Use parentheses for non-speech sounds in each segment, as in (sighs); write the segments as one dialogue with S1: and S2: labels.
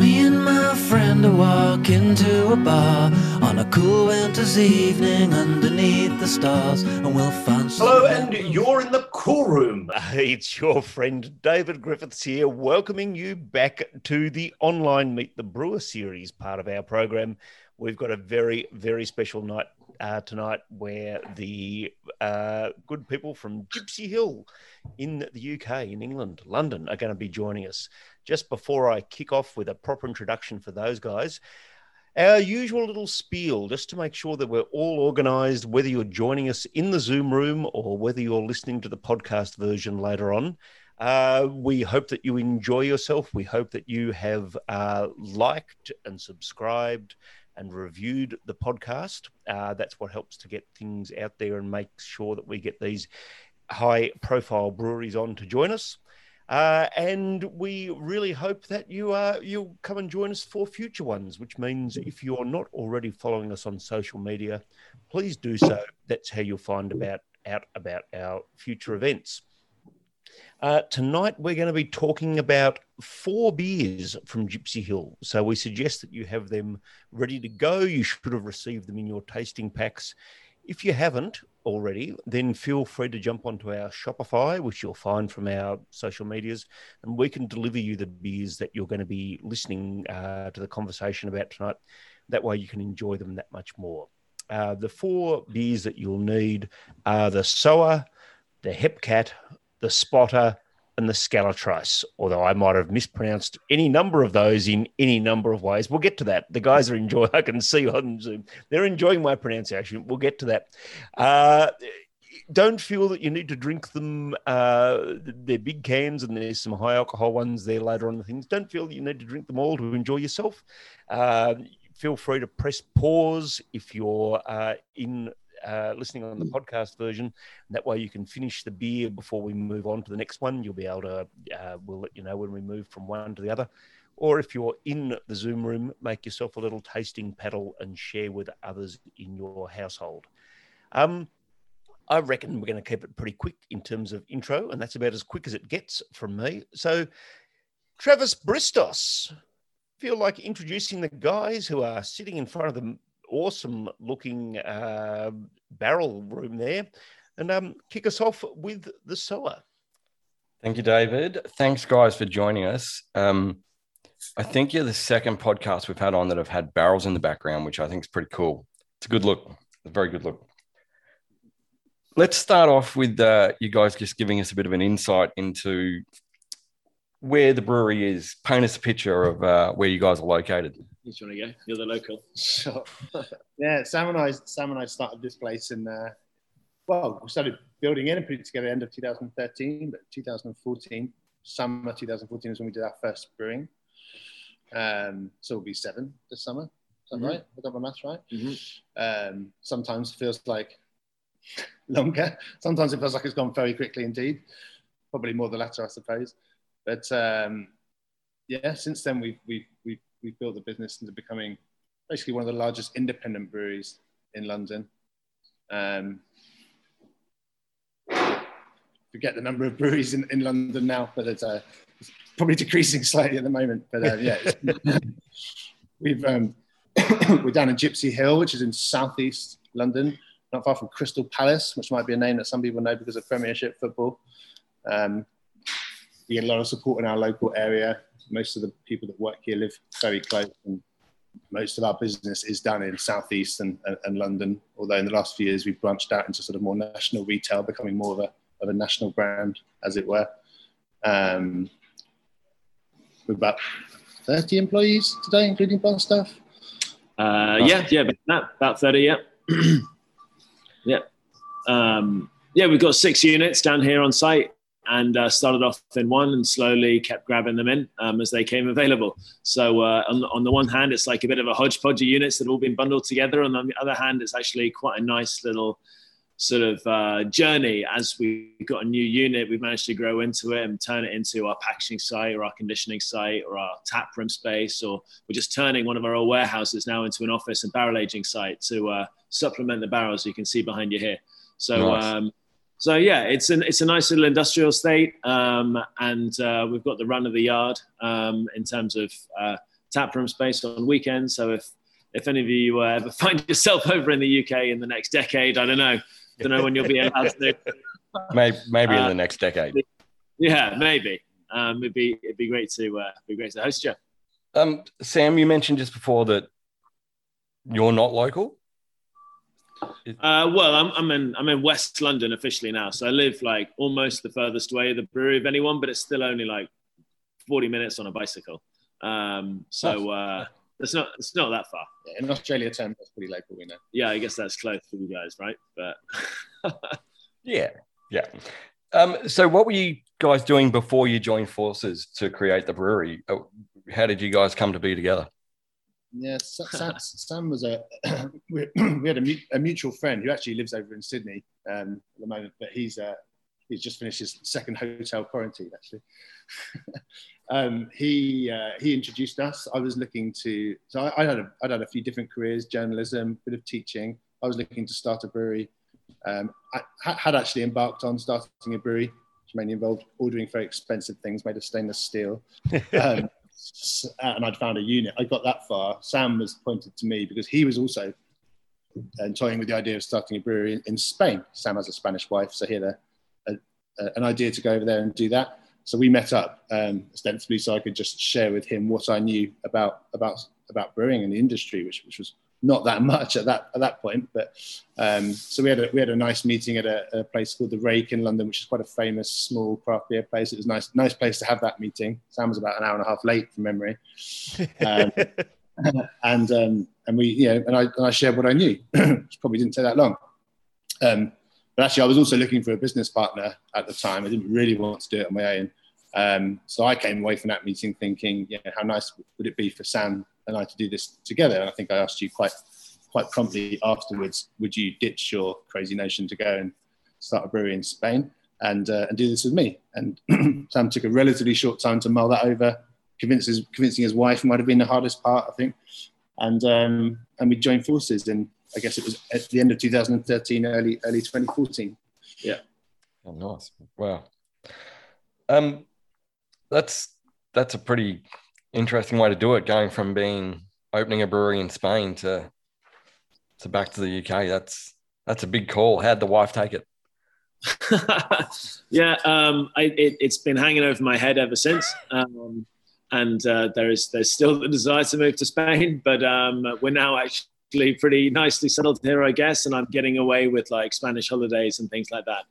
S1: Me and my friend are walking to a bar cool winter's evening underneath the stars, and we'll find
S2: Hello, and you're in the cool room. (laughs)
S3: It's your friend David Griffiths here, welcoming you back to the online Meet the Brewer series part of our program. We've got a very, very special night uh, tonight where the uh, good people from Gipsy Hill in the UK, in England, London, are going to be joining us. Just before I kick off with a proper introduction for those guys, our usual little spiel, just to make sure that we're all organized, whether you're joining us in the Zoom room or whether you're listening to the podcast version later on. Uh, we hope that you enjoy yourself. We hope that you have uh, liked and subscribed and reviewed the podcast. Uh, that's what helps to get things out there and make sure that we get these high profile breweries on to join us. Uh, and we really hope that you uh, you'll come and join us for future ones. Which means if you're not already following us on social media, please do so. That's how you'll find about out about our future events. Uh, tonight we're going to be talking about four beers from Gipsy Hill. So we suggest that you have them ready to go. You should have received them in your tasting packs. If you haven't already, then feel free to jump onto our Shopify, which you'll find from our social medias, and we can deliver you the beers that you're going to be listening uh, to the conversation about tonight. That way you can enjoy them that much more. Uh, the four beers that you'll need are the Soa, the Hepcat, the Spotter, and the Scalatrice, although I might have mispronounced any number of those in any number of ways. We'll get to that. The guys are enjoying, I can see on Zoom, they're enjoying my pronunciation. We'll get to that. Uh, don't feel that you need to drink them. Uh, they're big cans and there's some high alcohol ones there later on. The things don't feel that you need to drink them all to enjoy yourself. Uh, feel free to press pause if you're uh, in uh, listening on the podcast version. That way, you can finish the beer before we move on to the next one. You'll be able to. Uh, we'll let you know when we move from one to the other. Or if you're in the Zoom room, make yourself a little tasting paddle and share with others in your household. Um, I reckon we're going to keep it pretty quick in terms of intro, and that's about as quick as it gets from me. So, Travis Bristos, feel like introducing the guys who are sitting in front of the awesome looking uh, barrel room there and um, kick us off with the Soa.
S4: Thank you, David. Thanks, guys, for joining us. Um, I think you're the second podcast we've had on that have had barrels in the background, which I think is pretty cool. It's a good look, a very good look. Let's start off with uh, you guys just giving us a bit of an insight into where the brewery is. Paint us a picture of uh, where you guys are located.
S5: You just want to go? You're the local.
S6: Sure. (laughs) yeah, Sam and I, Sam and I started this place in, uh, well, we started building it and putting it together end of 2013, but 2014, summer 2014 is when we did our first brewing. Um, so it'll be seven this summer. Is that
S5: Mhm.
S6: right? I got my maths right.
S5: Mhm.
S6: Um, sometimes it feels like (laughs) longer. Sometimes it feels like it's gone very quickly indeed. Probably more the latter, I suppose. But um, yeah, since then we've we've we've we've built the business into becoming basically one of the largest independent breweries in London. Um, forget the number of breweries in, in London now, but it's, uh, it's probably decreasing slightly at the moment. But uh, yeah, (laughs) we've um, (coughs) we're down in Gipsy Hill, which is in southeast London, not far from Crystal Palace, which might be a name that some people know because of Premiership football. Um, we get a lot of support in our local area. Most of the people that work here live very close, and most of our business is done in southeast and, and, and London. Although in the last few years we've branched out into sort of more national retail, becoming more of a of a national brand, as it were. Um, we've about 30 employees today, including bar staff.
S5: Uh, yeah, yeah, about, about 30, yeah. (clears throat) yeah. Um, yeah, we've got six units down here on site and uh, started off in one and slowly kept grabbing them in um, as they came available. So, uh, on, on the one hand, it's like a bit of a hodgepodge of units that have all been bundled together. And on the other hand, it's actually quite a nice little sort of uh, journey as we got a new unit. We've managed to grow into it and turn it into our packaging site or our conditioning site or our tap room space, or we're just turning one of our old warehouses now into an office and barrel aging site to uh, supplement the barrels you can see behind you here. So.
S4: Nice.
S5: Um, so yeah, it's an it's a nice little industrial estate, um, and uh, we've got the run of the yard um, in terms of uh, tap room space on weekends. So if if any of you uh, ever (laughs) find yourself over in the UK in the next decade, I don't know, don't know when you'll be allowed to. (laughs)
S4: Maybe, maybe in
S5: Uh,
S4: the next decade.
S5: Yeah, maybe. Um, it'd be it'd be great to uh, be great to host you.
S4: Um, Sam, you mentioned just before that you're not local.
S5: Uh, well, I'm, I'm in I'm in West London officially now, so I live like almost the furthest away of the brewery of anyone, but it's still only like 40 minutes on a bicycle. Um, so uh, it's not it's not that far.
S6: Yeah, in Australia terms, that's pretty local, we know.
S5: Yeah, I guess that's close for you guys, right? But (laughs)
S4: Yeah, yeah. Um, so, what were you guys doing before you joined forces to create the brewery? Uh, How did you guys come to be together?
S6: Yeah, (laughs) Sam, Sam was a (clears throat) (clears throat) we had a, a mutual friend who actually lives over in Sydney um, at the moment, but he's uh, he's just finished his second hotel quarantine actually. (laughs) um, he uh, he introduced us. I was looking to so I, I had a, I'd had a few different careers, journalism, bit of teaching. I was looking to start a brewery. Um, I had actually embarked on starting a brewery, which mainly involved ordering very expensive things made of stainless steel. (laughs) Um, and I'd found a unit. I got that far. Sam was pointed to me because he was also uh, toying with the idea of starting a brewery in, in Spain. Sam has a Spanish wife, so he had a, a, a- an idea to go over there and do that. So we met up um, ostensibly so I could just share with him what I knew about about about brewing and the industry, which which was not that (laughs) much at that at that point. But um, so we had a we had a nice meeting at a, a place called the Rake in London, which is quite a famous small craft beer place. It was nice nice place to have that meeting. Sam was about an hour and a half late from memory, um, (laughs) and um, and we you know and I and I shared what I knew, (clears throat) which probably didn't take that long. Um, but actually, I was also looking for a business partner at the time. I didn't really want to do it on my own. Um, so I came away from that meeting thinking, yeah, how nice would it be for Sam and I to do this together? And I think I asked you quite quite promptly afterwards, would you ditch your crazy notion to go and start a brewery in Spain and uh, and do this with me? And (clears throat) Sam took a relatively short time to mull that over. Convince his, convincing his wife might have been the hardest part, I think. And um, and we joined forces, and I guess it was at the end of 2013, early early 2014.
S4: Oh, nice! Wow. Um, that's that's a pretty interesting way to do it. Going from being opening a brewery in Spain to to back to the UK. That's that's a big call. How'd the wife take it? (laughs)
S5: yeah, um, I, it, it's been hanging over my head ever since. Um, and uh, there is there's still the desire to move to Spain, but um, we're now actually pretty nicely settled here, I guess. And I'm getting away with like Spanish holidays and things like that.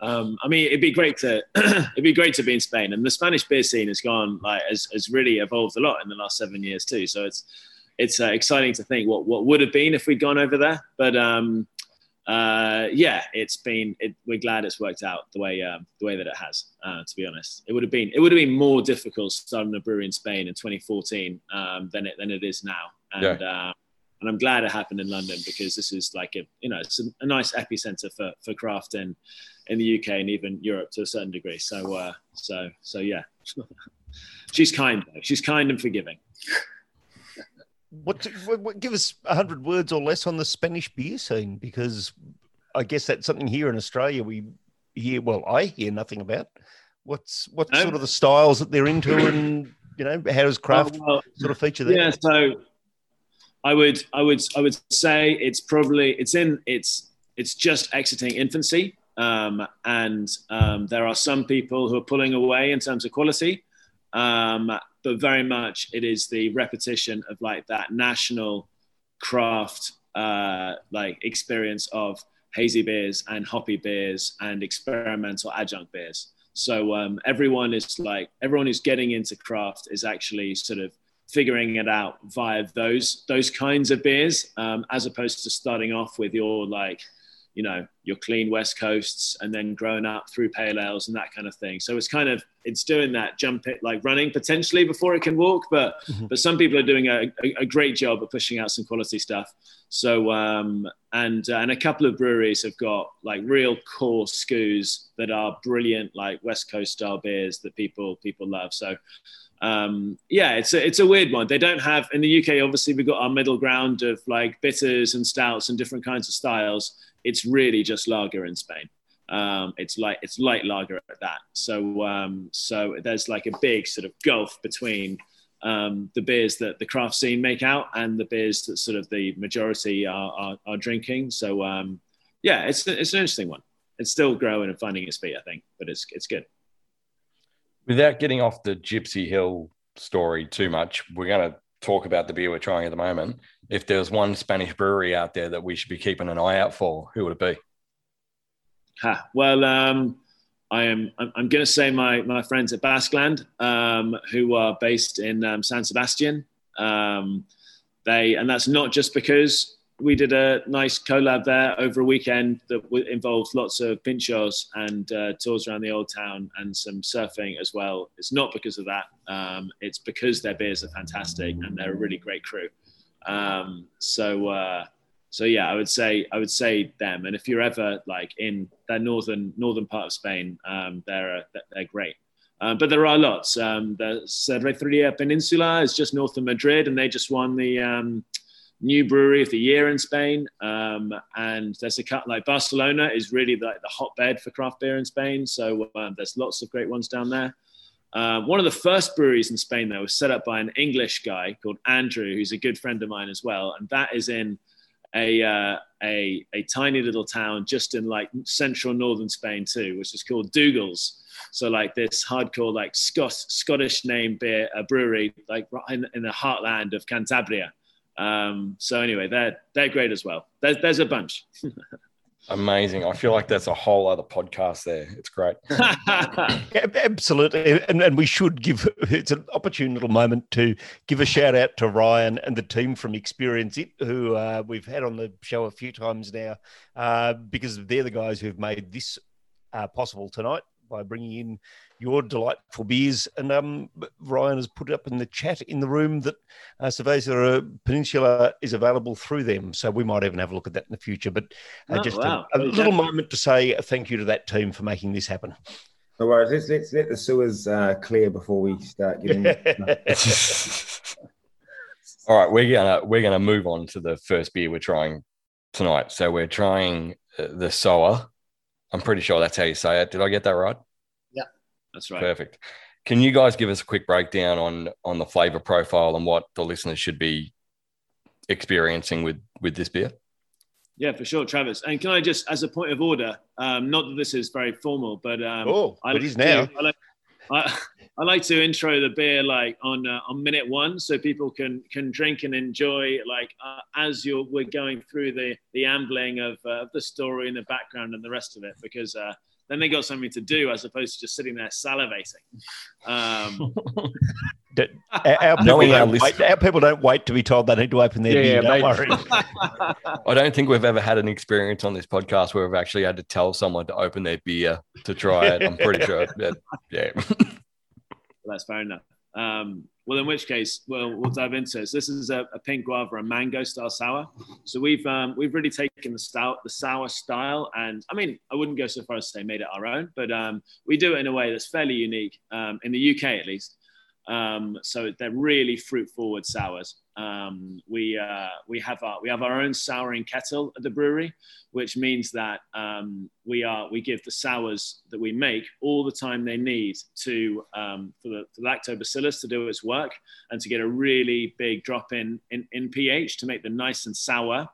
S5: Um, I mean, it'd be great to (clears throat) it'd be great to be in Spain, and the Spanish beer scene has gone like has, has really evolved a lot in the last seven years too. So it's it's uh, exciting to think what what would have been if we'd gone over there. But um, uh, yeah, it's been. It, we're glad it's worked out the way um, the way that it has. Uh, to be honest, it would have been it would have been more difficult starting a brewery in Spain in 2014 um, than it than it is now. And uh, and I'm glad it happened in London because this is like a you know it's a, a nice epicenter for for craft in in the UK and even Europe to a certain degree. So uh, so so yeah, (laughs) she's kind though. She's kind and forgiving.
S3: What, what, what give us a hundred words or less on the Spanish beer scene because I guess that's something here in Australia we hear. Well, I hear nothing about. What's what's
S5: No.
S3: sort of the styles that they're into, and you know how does craft
S5: Oh, well,
S3: sort of feature there?
S5: Yeah, so I would I would I would say it's probably it's in it's it's just exiting infancy. Um, and um, there are some people who are pulling away in terms of quality, um, but very much it is the repetition of like that national craft uh, like experience of hazy beers and hoppy beers and experimental adjunct beers. So um, everyone is like everyone who's getting into craft is actually sort of figuring it out via those those kinds of beers, um, as opposed to starting off with your like you know your clean west coasts and then growing up through pale ales and that kind of thing so it's kind of it's doing that jump it like running potentially before it can walk but mm-hmm. but some people are doing a, a, a, great job of pushing out some quality stuff so um and uh, and a couple of breweries have got like real core SKUs that are brilliant like west coast style beers that people people love so um, yeah, it's a, it's a weird one. They don't have in the UK. Obviously, we've got our middle ground of like bitters and stouts and different kinds of styles it's really just lager in Spain. Um, it's like it's light lager at that. So um, so there's like a big sort of gulf between um, the beers that the craft scene make out and the beers that sort of the majority are, are, are drinking. So um, yeah, it's it's an interesting one. It's still growing and finding its feet, I think, but it's it's good.
S4: Without getting off the Gipsy Hill story too much, we're going to talk about the beer we're trying at the moment. If there's one Spanish brewery out there that we should be keeping an eye out for, who would it be?
S5: Ha, well, um, I am. I'm, going to say my my friends at Basqueland, um, who are based in um, San Sebastian. Um, they and that's not just because we did a nice collab there over a weekend that involved lots of pinchos and uh, tours around the old town and some surfing as well. It's not because of that. Um, it's because their beers are fantastic and they're a really great crew. Um, so, uh, so yeah, I would say I would say them. And if you're ever like in the northern northern part of Spain, um, they're uh, they're great. Um, but there are lots. Um, the Cerveceria Peninsula is just north of Madrid, and they just won the um, new brewery of the year in Spain. Um, and there's a cut like Barcelona is really like the hotbed for craft beer in Spain. So um, there's lots of great ones down there. Uh, one of the first breweries in Spain, though, was set up by an English guy called Andrew, who's a good friend of mine as well. And that is in a, uh, a, a tiny little town just in like central northern Spain, too, which is called Dougall's. So, like this hardcore, like Scot- Scottish name beer, brewery, like in, in the heartland of Cantabria. Um, so anyway, they're they're great as well. There's there's a bunch. (laughs)
S4: Amazing. I feel like that's a whole other podcast there. It's great. (laughs)
S3: Absolutely. And, and we should give it's an opportune little moment to give a shout out to Ryan and the team from Experience It, who uh, we've had on the show a few times now, uh, because they're the guys who've made this uh, possible tonight by bringing in your delightful beers. And um, Ryan has put up in the chat in the room that uh, Cerveza Peninsula is available through them. So we might even have a look at that in the future. But uh, oh, just wow. a, a little moment to say thank you to that team for making this happen.
S7: No worries. Let's, let's let the sewers uh, clear before we start getting. (laughs) (laughs)
S4: All right, we're gonna we're gonna move on to the first beer we're trying tonight. So we're trying uh, the Soa. I'm pretty sure that's how you say it. Did I get that right?
S5: Yeah, that's right.
S4: Perfect. Can you guys give us a quick breakdown on on the flavor profile and what the listeners should be experiencing with with this beer?
S5: Yeah, for sure, Travis. And can I just, as a point of order, um, not that this is very formal, but um,
S3: oh, I it is now.
S5: I like, I, like to intro the beer like on uh, on minute one, so people can can drink and enjoy like uh, as you're we're going through the the ambling of uh, the story and the background and the rest of it, because uh, then they got something to do as opposed to just sitting there salivating. Um, (laughs)
S3: our, people don't wait, our people don't wait to be told they need to open their yeah, beer. Yeah, don't
S4: worry. (laughs) I don't think we've ever had an experience on this podcast where we've actually had to tell someone to open their beer to try it. I'm pretty sure. (laughs) yeah.
S5: That's fair enough. Um, well, in which case, well, we'll dive into it. So this is a, a pink guava, a mango style sour. So we've um, we've really taken the stout, the sour style, and I mean, I wouldn't go so far as to say made it our own, but um, we do it in a way that's fairly unique um, in the UK at least. Um, so they're really fruit forward sours. Um, we uh, we have our we have our own souring kettle at the brewery, which means that um, we are we give the sours that we make all the time they need to um, for the, the lactobacillus to do its work and to get a really big drop in in, in pH to make them nice and sour.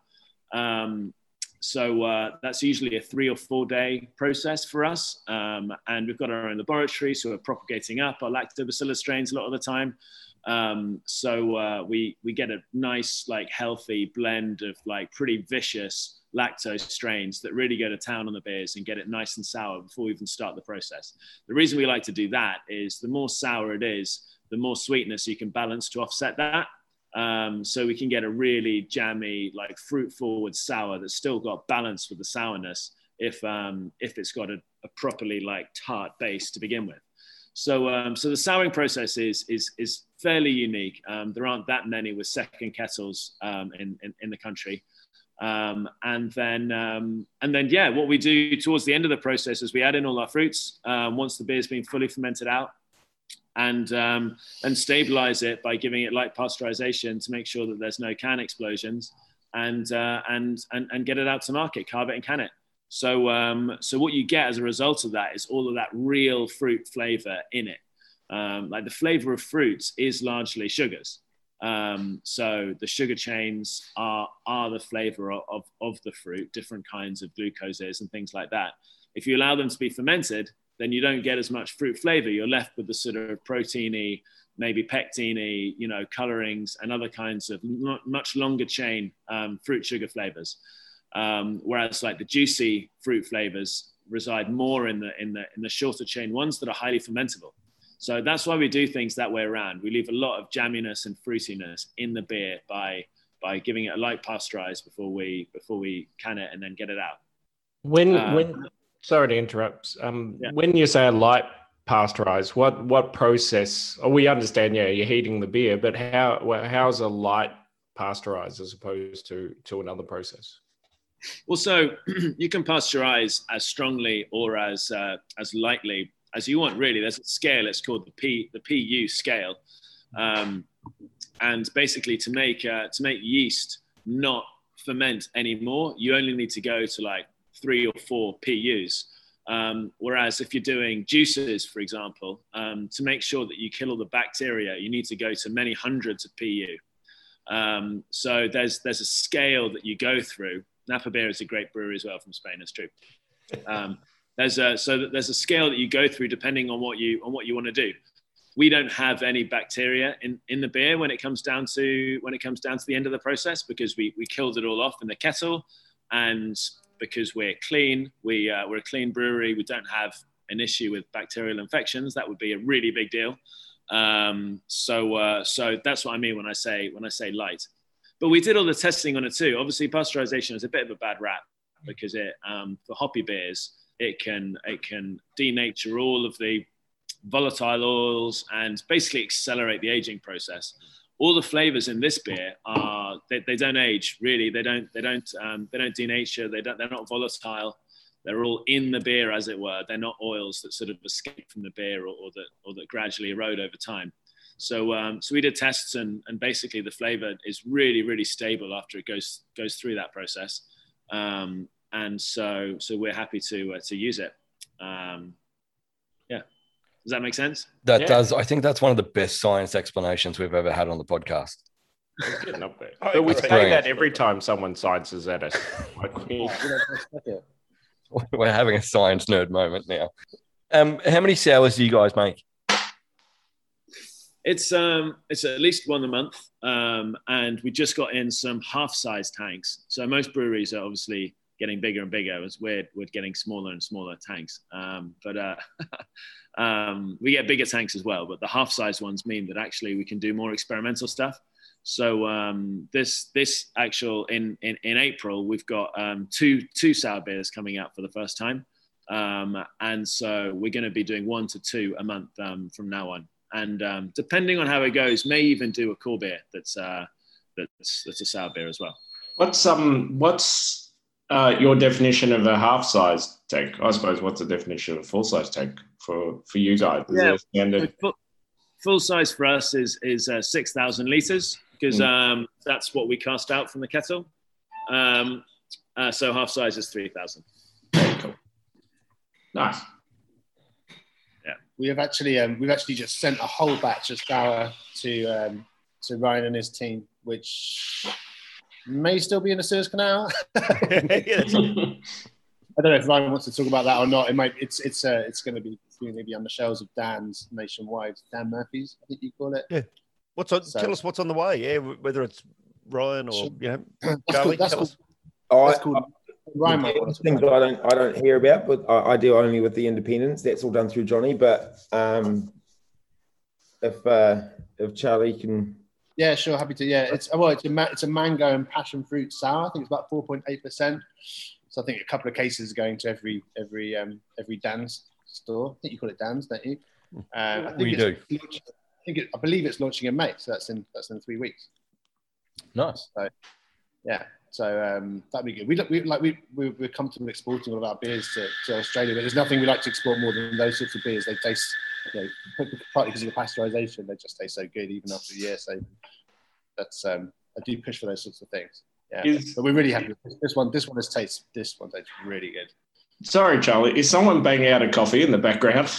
S5: Um, so uh, that's usually a three or four day process for us. Um, and we've got our own laboratory, so we're propagating up our lactobacillus strains a lot of the time. Um, so uh, we we get a nice, like, healthy blend of like pretty vicious lactose strains that really go to town on the beers and get it nice and sour before we even start the process. The reason we like to do that is the more sour it is, the more sweetness you can balance to offset that. Um, so we can get a really jammy, like fruit forward sour that's still got balance with the sourness if um, if it's got a, a, properly like tart base to begin with. So um, so the souring process is is is fairly unique. Um, there aren't that many with second kettles um, in, in, in the country. Um, and then um, and then yeah, what we do towards the end of the process is we add in all our fruits once the beer's been fully fermented out and um, and stabilize it by giving it light pasteurization to make sure that there's no can explosions and uh, and, and and get it out to market, carve it and can it. So um, so what you get as a result of that is all of that real fruit flavor in it. Um, like the flavor of fruits is largely sugars. Um, so the sugar chains are are the flavor of, of, of the fruit, different kinds of glucoses and things like that. If you allow them to be fermented, then you don't get as much fruit flavor. You're left with the sort of proteiny, maybe pectiny, you know, colorings and other kinds of much longer chain um, fruit sugar flavors. Um, whereas like the juicy fruit flavors reside more in the in the in the shorter chain ones that are highly fermentable. So that's why we do things that way around. We leave a lot of jamminess and fruitiness in the beer by by giving it a light pasteurize before we before we can it and then get it out.
S8: When um, when sorry to interrupt. Um, yeah. When you say a light pasteurized, what what process? Oh, we understand. Yeah, you're heating the beer, but how how's a light pasteurized as opposed to to another process?
S5: Well, so (clears throat) you can pasteurize as strongly or as uh, as lightly as you want. Really, there's a scale. It's called the P the PU scale, um, and basically to make uh, to make yeast not ferment anymore, you only need to go to like three or four PUs. Um, whereas if you're doing juices, for example, um, to make sure that you kill all the bacteria, you need to go to many hundreds of PU. Um, so there's there's a scale that you go through. Naparbier is a great brewery as well from Spain. It's true. Um, there's a so there's a scale that you go through depending on what you on what you want to do. We don't have any bacteria in, in the beer when it comes down to when it comes down to the end of the process because we, we killed it all off in the kettle and because we're clean. We, uh, we're a clean brewery. We don't have an issue with bacterial infections. That would be a really big deal. Um, so, uh, so that's what I mean when I say when I say light. But we did all the testing on it too. Obviously, pasteurization is a bit of a bad rap because it um, for hoppy beers it can it can denature all of the volatile oils and basically accelerate the aging process all the flavors in this beer are they, they don't age really. They don't they don't um, they don't denature they don't they're not volatile. They're all in the beer as it were. They're not oils that sort of escape from the beer or, or that or that gradually erode over time. So um, so we did tests and and basically the flavor is really really stable after it goes goes through that process. Um, and so so we're happy to uh, to use it. Um, does that make sense?
S4: That yeah. does. I think that's one of the best science explanations we've ever had on the podcast.
S8: but we say that every time someone sciences at us. (laughs) (laughs)
S4: We're having a science nerd moment now. Um, how many sours do you guys make?
S5: It's um, it's at least one a month, um, and we just got in some half-size tanks. So most breweries are obviously getting bigger and bigger as we're, we're getting smaller and smaller tanks. Um, but uh, (laughs) um, we get bigger tanks as well, but the half size ones mean that actually we can do more experimental stuff. So um, this this actual in, in, in April we've got um, two two sour beers coming out for the first time, um, and so we're going to be doing one to two a month um, from now on. And depending on how it goes, may even do a core beer that's uh, that's that's a sour beer as well.
S8: What's um what's uh, your definition of a half size tank, I suppose, what's the definition of a full size tank for, for you guys? Is
S5: yeah. Full, full, size for us is, is uh, 6,000 litres because mm. um, that's what we cast out from the kettle. Um, uh, so half size is 3,000.
S8: Cool. Nice.
S6: Yeah. We have actually um, we've actually just sent a whole batch of sour to um, to Ryan and his team, which may still be in the Suez Canal. (laughs) I don't know if Ryan wants to talk about that or not. It might. It's it's uh, it's going to be maybe on the shelves of Dan's nationwide. Dan Murphy's, I think you call it.
S3: Yeah. What's on? So, tell us what's on the way. Yeah, whether it's Ryan or you know (clears throat) Charlie. That's tell us.
S7: Oh, that's cool. Ryan things I don't I don't hear about, but I, I, do only with the independents. That's all done through Johnny. But um, if uh, if Charlie can
S6: Yeah, sure, happy to. Yeah, it's well, it's a ma- it's a mango and passion fruit sour. I think it's about four point eight percent. So I think a couple of cases going to every every um, every Dan's store. I think you call it Dan's, don't you? Um, I think
S4: We
S6: it's
S4: do.
S6: launching- I think it, I believe it's launching in May, so that's in that's in three weeks.
S4: Nice.
S6: Yeah, so um, that'd be good. We, we like we, we we're comfortable exporting all of our beers to, to Australia, but there's nothing we like to export more than those sorts of beers. They taste, you know, (laughs) partly because of the pasteurization, they just taste so good even after a year. So that's um, I do push for those sorts of things. Yeah,
S8: Is-
S6: but we're really happy. this. This one, this one has tastes. This one tastes really good.
S8: Sorry, Charlie. Is someone banging out a coffee in the background?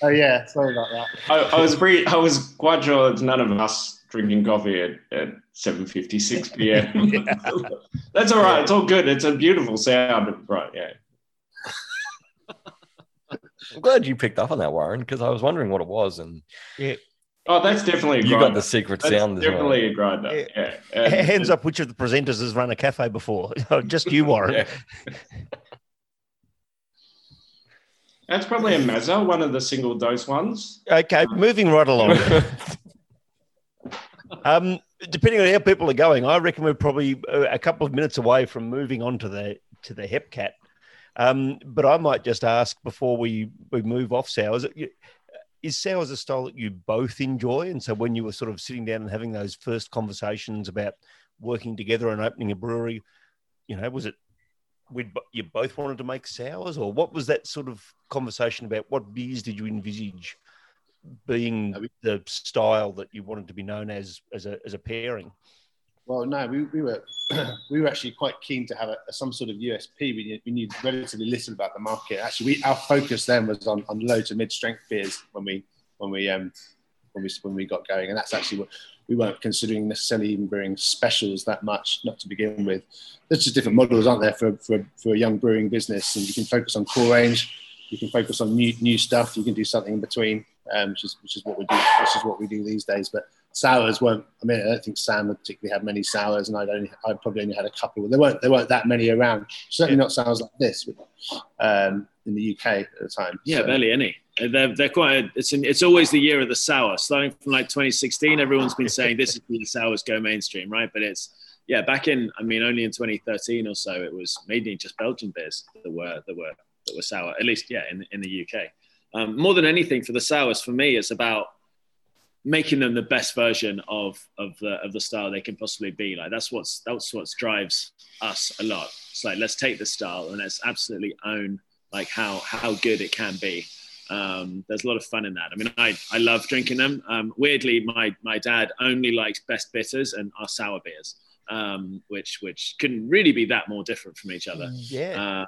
S6: Oh yeah, sorry about that.
S8: I, I was pretty, I was quite sure it's none of us drinking coffee at, at 7.56 p.m. (laughs) (laughs) That's all right. It's all good. It's a beautiful sound. Right, yeah.
S4: I'm glad you picked up on that, Warren, because I was wondering what it was, and yeah.
S8: Oh, that's definitely a
S4: you got the secret
S8: That's
S4: sound as well.
S8: definitely a grinder.
S3: Yeah.
S8: Yeah. And-
S3: Hands up, which of the presenters has run a cafe before? (laughs) Just you, Warren.
S8: That's probably a Mazzer, one of the single dose ones.
S3: Okay, moving right along. (laughs) um, depending on how people are going, I reckon we're probably uh, a couple of minutes away from moving on to the to the Hepcat. Um, but I might just ask before we we move off sours. Is sours a style that you both enjoy? And so when you were sort of sitting down and having those first conversations about working together and opening a brewery, you know, was it we you both wanted to make sours, or what was that sort of conversation about? What beers did you envisage being the style that you wanted to be known as as a as a pairing?
S6: Well, no, we, we were (clears throat) we were actually quite keen to have a, some sort of USP. We knew, we knew relatively little about the market. Actually, we, our focus then was on, on low to mid strength beers when we when we um when we when we got going, and that's actually what we weren't considering necessarily even brewing specials that much, not to begin with. There's just different models, aren't there, for, for, for a young brewing business, and you can focus on core range, you can focus on new new stuff, you can do something in between, um, which is which is what we do, which is what we do these days. But sours weren't. I mean, I don't think Sam would particularly had many sours, and I'd only, I probably only had a couple. There weren't there weren't that many around. Certainly not sours like this um, in the UK at the time.
S5: Yeah,
S6: So-
S5: barely any. They're, they're quite. It's an, it's always the year of the sour. Starting from like 2016, everyone's been saying this is when the sours go mainstream, right? But it's yeah, back in I mean, only in 2013 or so, it was mainly just Belgian beers that were that were that were sour. At least yeah, in in the UK. Um, more than anything, for the sours, for me, it's about making them the best version of of the of the style they can possibly be. Like that's what's that's what drives us a lot. It's like let's take the style and let's absolutely own like how how good it can be. Um, there's a lot of fun in that. I mean, I, I love drinking them. Um, weirdly, my my dad only likes best bitters and our sour beers, um, which which couldn't really be that more different from each other.
S3: Yeah.
S5: Uh,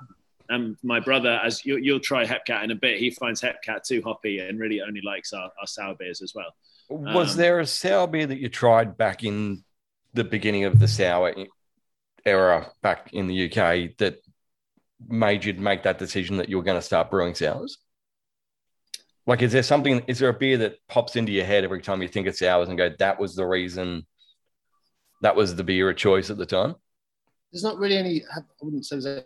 S5: and my brother, as you, you'll try Hepcat in a bit, he finds Hepcat too hoppy and really only likes our, our sour beers as well.
S4: Was
S5: Um,
S4: there a sour beer that you tried back in the beginning of the sour era back in the UK that made you make that decision that you were going to start brewing sours? Like, is there something, is there a beer that pops into your head every time you think of sours and go, that was the reason, that was the beer of choice at the time?
S6: there's not really any. I wouldn't say there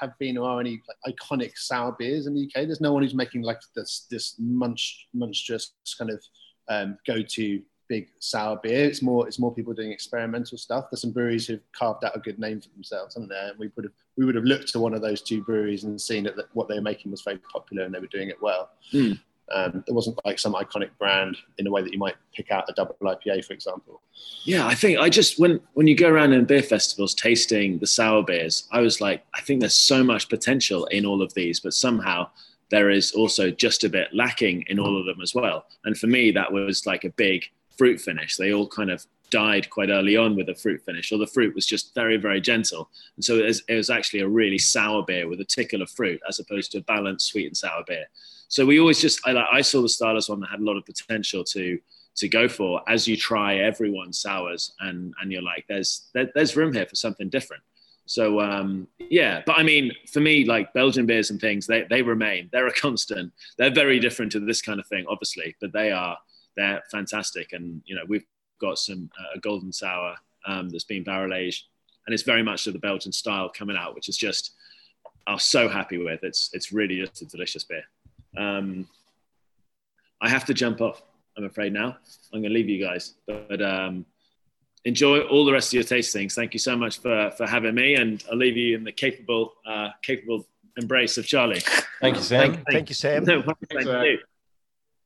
S6: have been or are any like, iconic sour beers in the UK. There's no one who's making like this this munch, monstrous kind of um, go-to big sour beer. It's more it's more people doing experimental stuff. There's some breweries who've carved out a good name for themselves, haven't there? And we would have we would have looked to one of those two breweries and seen that, what they were making was very popular and they were doing it well.
S5: Hmm.
S6: Um, there wasn't like some iconic brand in a way that you might pick out a double IPA, for example.
S5: Yeah, I think I just when when you go around in beer festivals tasting the sour beers, I was like, I think there's so much potential in all of these, but somehow there is also just a bit lacking in all of them as well. And for me, that was like a big fruit finish. They all kind of died quite early on with a fruit finish, or the fruit was just very, very gentle. And so it was, it was actually a really sour beer with a tickle of fruit as opposed to a balanced sweet and sour beer. So we always just, I, I saw the style as one that had a lot of potential to to go for as you try everyone's sours and and you're like there's there, there's room here for something different so um yeah but i mean for me like belgian beers and things they they remain they're a constant they're very different to this kind of thing obviously but they are they're fantastic and you know we've got some uh, a golden sour um, that's been barrel aged and it's very much of the belgian style coming out which is just i'm so happy with it's it's really just a delicious beer um i have to jump off I'm afraid now. I'm going to leave you guys. But um, enjoy all the rest of your tastings. Thank you so much for for having me, and I'll leave you in the capable uh, capable embrace of Charlie.
S4: Thank you, Sam.
S3: Thank, thank you, Sam.
S5: No, (laughs) thank you.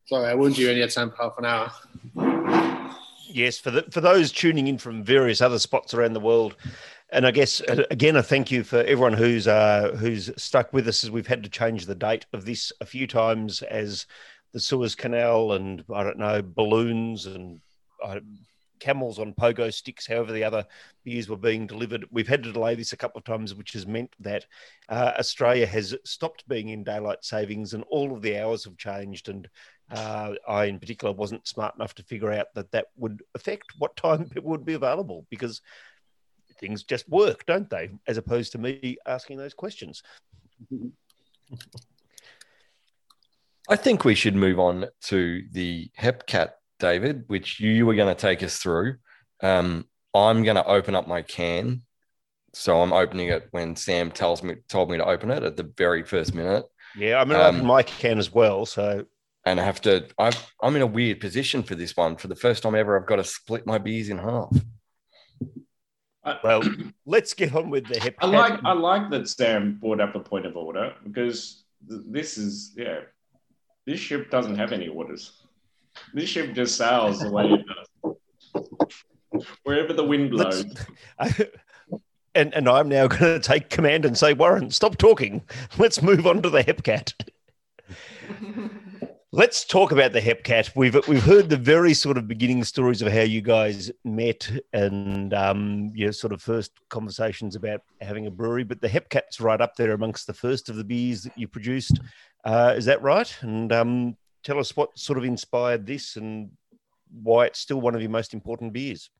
S6: Sorry, I warned you only had time for half an hour.
S3: Yes, for the, for those tuning in from various other spots around the world, and I guess uh, again a thank you for everyone who's uh, who's stuck with us as we've had to change the date of this a few times as the Suez Canal and I don't know balloons and uh, camels on pogo sticks, however the other beers were being delivered. We've had to delay this a couple of times, which has meant that uh, Australia has stopped being in daylight savings and all of the hours have changed. And uh, I, in particular, wasn't smart enough to figure out that that would affect what time (laughs) it would be available because things just work, don't they? As opposed to me asking those questions. (laughs)
S4: I think we should move on to the Hepcat David, which you were going to take us through. Um, I'm going to open up my can. So I'm opening it when Sam tells me told me to open it at the very first minute.
S3: Yeah, I'm going to um, open my can as well. So
S4: and I have to. i am in a weird position for this one. For the first time ever, I've got to split my beers in half.
S3: Well, (coughs) let's get on with the hip.
S8: I like I like that Sam brought up a point of order because this is yeah, this ship doesn't have any orders. This ship just sails the way it does. Wherever the wind blows. (laughs)
S3: and, and I'm now going to take command and say, Warren, stop talking. Let's move on to the Hepcat. (laughs) Let's talk about the Hepcat. We've we've heard the very sort of beginning stories of how you guys met and um, your sort of first conversations about having a brewery. But the Hepcat's right up there amongst the first of the beers that you produced. Uh, is that right? And um, tell us what sort of inspired this and why it's still one of your most important beers.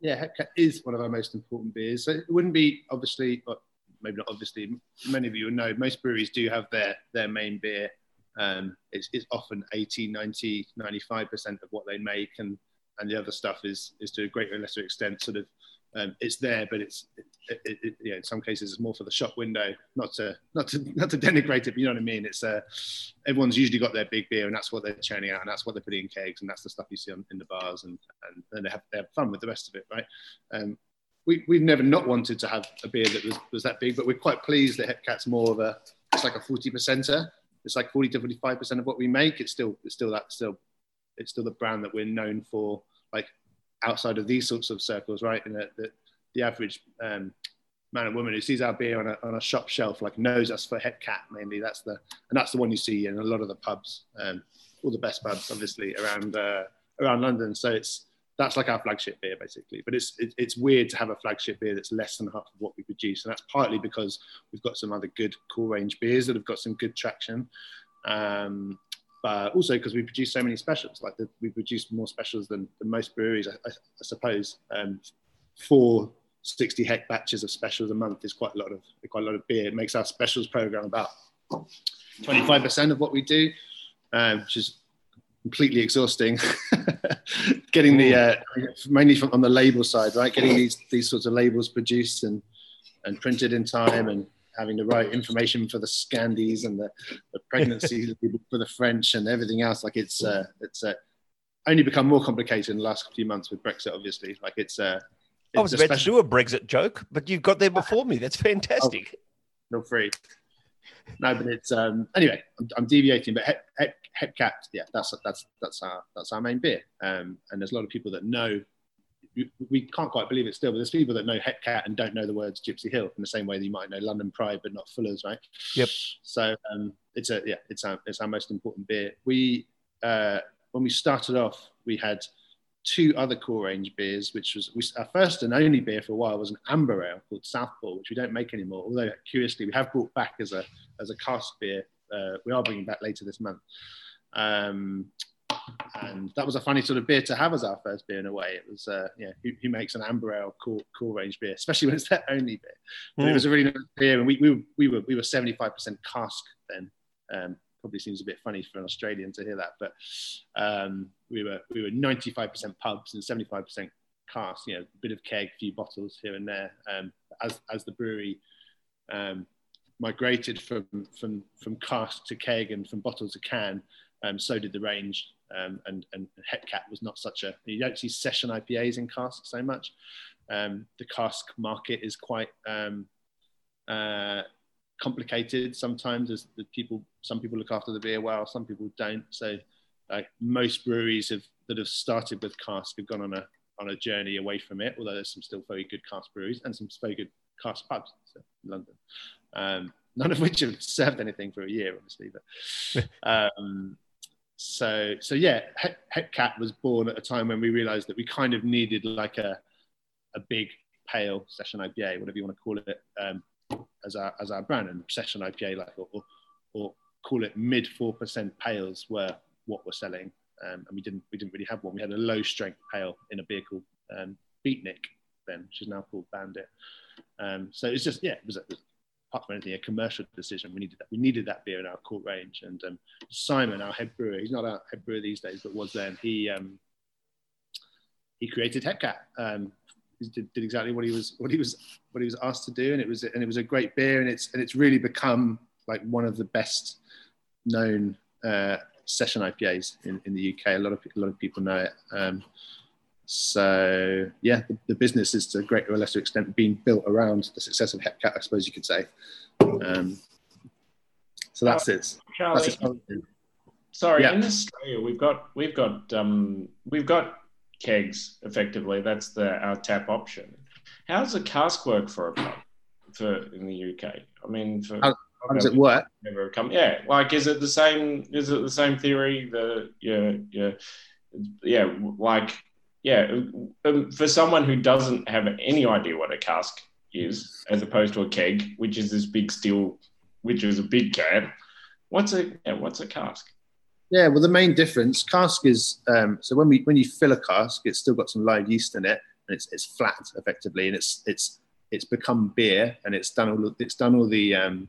S6: Yeah, Hepcat is one of our most important beers. So it wouldn't be obviously, maybe not obviously. Many of you know most breweries do have their their main beer. Um, it's, it's often 80, 90, 95% of what they make, and and the other stuff is is to a greater or lesser extent sort of um, it's there, but it's it, it, it, in some cases it's more for the shop window. Not to not to (laughs) not to denigrate it, but you know what I mean. It's uh, everyone's usually got their big beer, and that's what they're churning out, and that's what they're putting in kegs, and that's the stuff you see on, in the bars, and, and and they have they have fun with the rest of it, right? Um, we we've never not wanted to have a beer that was, was that big, but we're quite pleased that Hepcat's more of a it's like a forty percenter. It's like forty to forty five percent of what we make. It's still it's still that still it's still the brand that we're known for, like outside of these sorts of circles, right? And that, that the average um, man and woman who sees our beer on a, on a shop shelf like knows us for Hepcat mainly. That's the and that's the one you see in a lot of the pubs, um, all the best pubs obviously around uh, around London. So it's that's like our flagship beer basically. But it's it, it's weird to have a flagship beer that's less than half of what we produce, and that's partly because we've got some other good cool range beers that have got some good traction. Um, but also because we produce so many specials. Like the, we produce more specials than, than most breweries, I, I, I suppose. Um, for 60 hect batches of specials a month is quite a lot of quite a lot of beer. It makes our specials program about 25% of what we do, um, which is completely exhausting. (laughs) getting the uh, mainly from on the label side, right? Getting these these sorts of labels produced and and printed in time and having the right information for the Scandies and the, the pregnancy (laughs) for the French and everything else. Like it's uh, it's uh, only become more complicated in the last few months with Brexit. Obviously, like it's uh,
S3: I was about special... to do a Brexit joke, but you got there before me. That's fantastic. (laughs)
S6: Oh, feel free. No, but it's um, anyway. I'm, I'm deviating, but Hep, Hep, Hepcat, yeah, that's that's that's our that's our main beer. Um, and there's a lot of people that know. We can't quite believe it still, but there's people that know Hepcat and don't know the words Gipsy Hill in the same way that you might know London Pride but not Fuller's, right?
S3: Yep.
S6: So um, it's a yeah, it's our it's our most important beer. We uh, when we started off, we had two other core range beers, which was we, our first and only beer for a while was an amber ale called Southpaw, which we don't make anymore. Although curiously, we have brought back as a as a cask beer. Uh, we are bringing back later this month. Um, and that was a funny sort of beer to have as our first beer in a way. It was, uh, yeah, who, who, makes an amber ale core, core range beer, especially when it's their only beer. But mm. it was a really nice beer, and we, we, we were we were seventy five percent cask then. Um, probably seems a bit funny for an Australian to hear that, but um, we were we were 95% pubs and 75% cask. You know, a bit of keg, a few bottles here and there. Um, as as the brewery um, migrated from from from cask to keg and from bottle to can, um, so did the range. Um, and, and Hepcat was not such a, you don't see session IPAs in cask so much. Um, the cask market is quite um, uh, complicated sometimes as the people, some people look after the beer well, some people don't. So like most breweries have, that have started with cask have gone on a, on a journey away from it, although there's some still very good cask breweries and some very good cask pubs in London. Um, none of which have (laughs) served anything for a year, obviously. But (laughs) um, so so yeah, Hepcat was born at a time when we realised that we kind of needed like a a big pale session IPA, whatever you want to call it, um, as our as our brand. And session IPA, like or, or, call it mid four percent pales, were what we're selling. Um, and we didn't we didn't really have one. We had a low strength pale in a beer called um, Beatnik then, which is now called Bandit. Um, so it's just yeah, it was, a, apart from anything, a commercial decision. We needed that. We needed that beer in our core range. And um, Simon, our head brewer, he's not our head brewer these days, but was then. He um, he created Hepcat. Um, he did, did, exactly what he was what he was what he was asked to do, and it was and it was a great beer, and it's and it's really become like one of the best known uh, session IPAs in, in the UK. A lot of a lot of people know it. Um, so yeah, the, the, business is to a greater or lesser extent being built around the success of Hepcat, I suppose you could say. Um, so that's it.
S8: Charlie, that's. Sorry, yeah. in Australia we've got we've got um, we've got kegs effectively. That's the our tap option. How does a cask work for a pub for in the UK? I mean, for
S6: how, how does it work?
S8: Never come. Yeah, like is it the same? Is it the same theory? The yeah yeah yeah like yeah, um, for someone who doesn't have any idea what a cask is, as opposed to a keg, which is this big steel, which is a big can, what's a yeah, what's a cask?
S6: Yeah, well, the main difference cask is um, so when we when you fill a cask, it's still got some live yeast in it, and it's it's flat effectively, and it's it's it's become beer, and it's done all it's done all the um,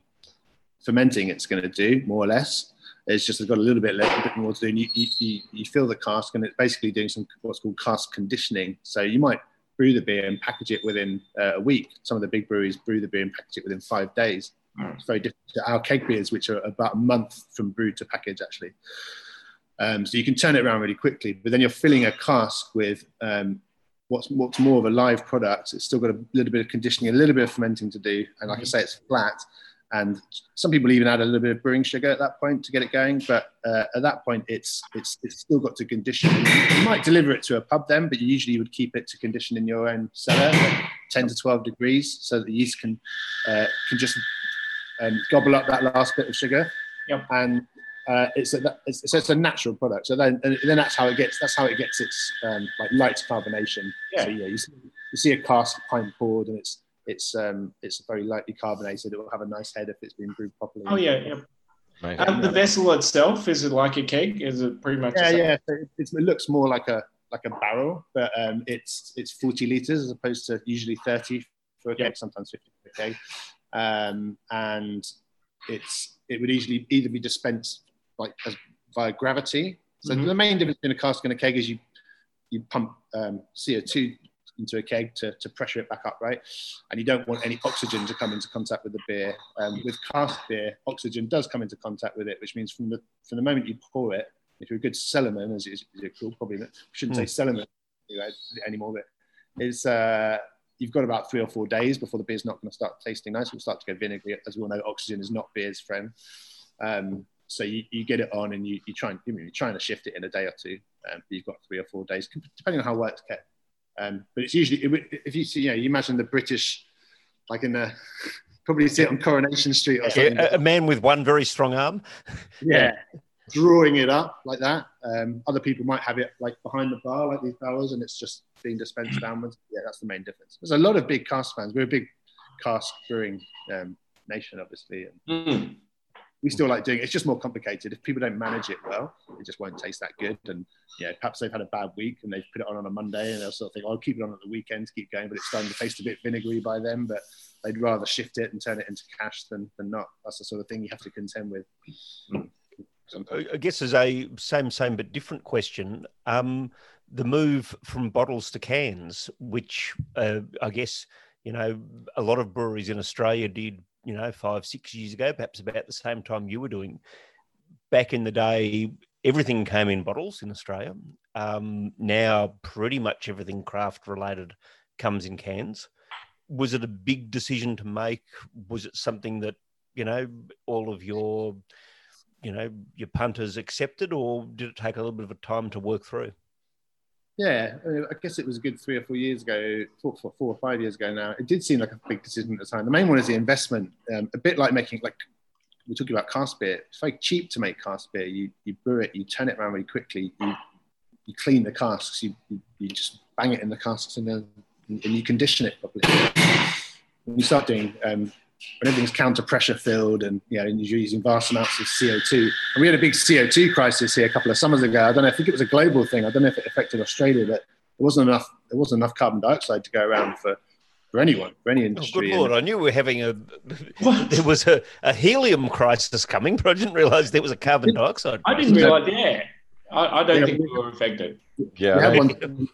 S6: fermenting it's going to do more or less. It's just got a little bit, less, a bit more to do. And you, you, you fill the cask, and it's basically doing some what's called cask conditioning. So you might brew the beer and package it within uh, a week. Some of the big breweries brew the beer and package it within five days. Mm. It's very different to our keg beers, which are about a month from brew to package, actually. Um, so you can turn it around really quickly, but then you're filling a cask with um, what's what's more of a live product. It's still got a little bit of conditioning, a little bit of fermenting to do, and like mm-hmm. I say, it's flat and some people even add a little bit of brewing sugar at that point to get it going. But uh, at that point, it's it's it's still got to condition. You might deliver it to a pub then, but usually you usually would keep it to condition in your own cellar, 10 to 12 degrees, so that the yeast can uh, can just um, gobble up that last bit of sugar.
S8: Yep.
S6: And uh, it's, a, it's, so it's a natural product. So then, then that's how it gets. That's how it gets its um, like light carbonation.
S8: Yeah.
S6: So yeah, you see, you see a cask pint poured, and it's it's um, it's very lightly carbonated. It will have a nice head if it's been brewed properly.
S8: Oh yeah, yeah. Um, the vessel itself is it like a keg? Is it pretty much?
S6: Yeah, yeah. it, it, looks more like a like a barrel, but um, it's it's 40 liters as opposed to usually 30 for a keg, sometimes 50 for a keg, um, and it's it would easily either be dispensed like as, via gravity. So mm-hmm. the main difference between a cask and a keg is you you pump um, CO2 into a keg to, to pressure it back up, right? And you don't want any oxygen to come into contact with the beer. Um, with cask beer, oxygen does come into contact with it, which means from the from the moment you pour it, if you're a good cellarman, as it's called, probably shouldn't say hmm. cellarman you know, anymore, but is uh, you've got about three or four days before the beer's not going to start tasting nice. It'll start to go vinegary. As we all know, oxygen is not beer's friend. Um, so you, you get it on and you, you try and you're trying to shift it in a day or two. Um, you've got three or four days, depending on how well it's kept. Um, but it's usually if you see, you know, you imagine the British, like in the (laughs) probably see it on Coronation Street or something.
S3: Yeah, a man with one very strong arm. (laughs)
S6: Yeah, drawing it up like that. Um, other people might have it like behind the bar, like these barrels, and it's just being dispensed downwards. Yeah, that's the main difference. There's a lot of big cask fans. We're a big cask brewing um, nation, obviously. And, mm we still like doing it. It's just more complicated. If people don't manage it well, it just won't taste that good. And yeah, perhaps they've had a bad week and they've put it on on a Monday and they'll sort of think, oh, I'll keep it on at the weekend to keep going, but it's starting to taste a bit vinegary by then. But they'd rather shift it and turn it into cash than, than not. That's the sort of thing you have to contend with.
S3: I guess as a same, same but different question. Um, the move from bottles to cans, which uh, I guess you know a lot of breweries in Australia did you know, five, six years ago, perhaps about the same time you were doing. Back in the day, everything came in bottles in Australia. Um, now, pretty much everything craft related comes in cans. Was it a big decision to make? Was it something that you know all of your you know your punters accepted, or did it take a little bit of a time to work through?
S6: Yeah, I guess it was a good three or four years ago, four, four, four or five years ago now. It did seem like a big decision at the time. The main one is the investment. Um, a bit like making, like we're talking about cask beer. It's very cheap to make cask beer. You, you brew it, you turn it around really quickly, you, you clean the casks, you, you, you just bang it in the casks and then and you condition it properly. When you start doing um, when everything's counter pressure filled and you know you're using vast amounts of CO2. And we had a big CO2 crisis here a couple of summers ago. I don't know. I think it was a global thing. I don't know if it affected Australia, but there wasn't enough. There wasn't enough carbon dioxide to go around for for anyone, for any industry.
S3: Oh, good lord! I knew we were having a there was a, a helium crisis coming, but I didn't realise there was a carbon dioxide.
S8: Crisis. I didn't realise. Yeah, I, I don't yeah, think we were affected.
S6: Yeah, we had one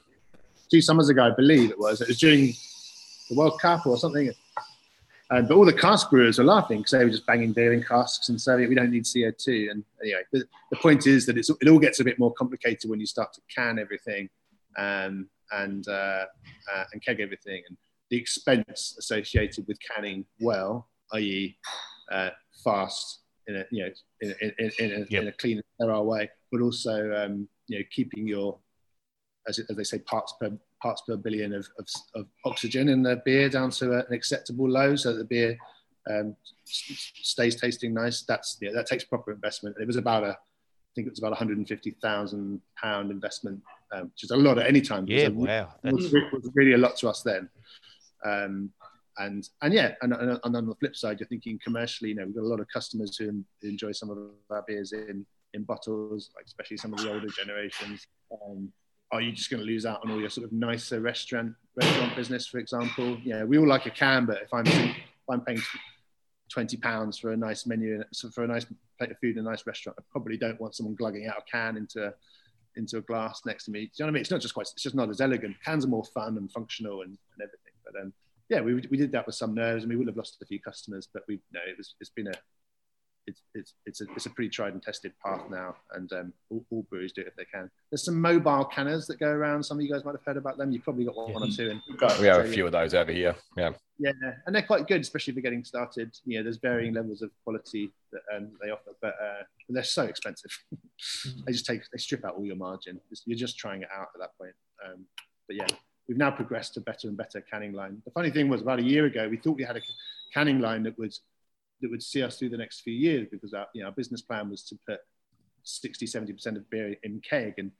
S6: two summers ago, I believe it was. It was during the World Cup or something um, but all the cask brewers were laughing because they were just banging beer in casks and saying we don't need CO2. And anyway, the, the point is that it all gets a bit more complicated when you start to can everything um, and uh, uh, and keg everything, and the expense associated with canning well, i.e., uh, fast in a you know in, in, in, in a, yep. in a clean sterile way, but also um, you know keeping your as, as they say parts per parts per billion of, of, of oxygen in the beer down to an acceptable low so that the beer um, stays tasting nice. That's yeah, that takes proper investment. It was about a, I think it was about 150,000 pound investment, um, which is a lot at any time.
S3: Yeah,
S6: it
S3: was a, wow,
S6: it was, it was, really a lot to us then. Um, and and yeah, and, and, and, on the flip side, you're thinking commercially. You know, we've got a lot of customers who enjoy some of our beers in in bottles, like especially some of the older generations. Um, are you just going to lose out on all your sort of nicer restaurant restaurant business, for example? Yeah, we all like a can, but if I'm if I'm paying twenty pounds for a nice menu for a nice plate of food in a nice restaurant, I probably don't want someone glugging out a can into into a glass next to me. Do you know what I mean? It's not just quite. It's just not as elegant. Cans are more fun and functional and, and everything. But um, yeah, we, we did that with some nerves, and we would have lost a few customers, but we know it was it's been a it's it's it's a, it's a pretty tried and tested path now, and um, all, all, breweries do it if they can. There's some mobile canners that go around. Some of you guys might have heard about them. You've probably got one, yeah. or two.
S4: we have a few of those over here. Yeah.
S6: Yeah, and they're quite good, especially you're getting started. You know, there's varying levels of quality that um, they offer, but uh, they're so expensive. (laughs) they just take they strip out all your margin. You're just trying it out at that point. Um, but yeah, we've now progressed to better and better canning line. The funny thing was, about a year ago, we thought we had a canning line that was that would see us through the next few years because our, you know, our business plan was to put 60, 70% of beer in keg and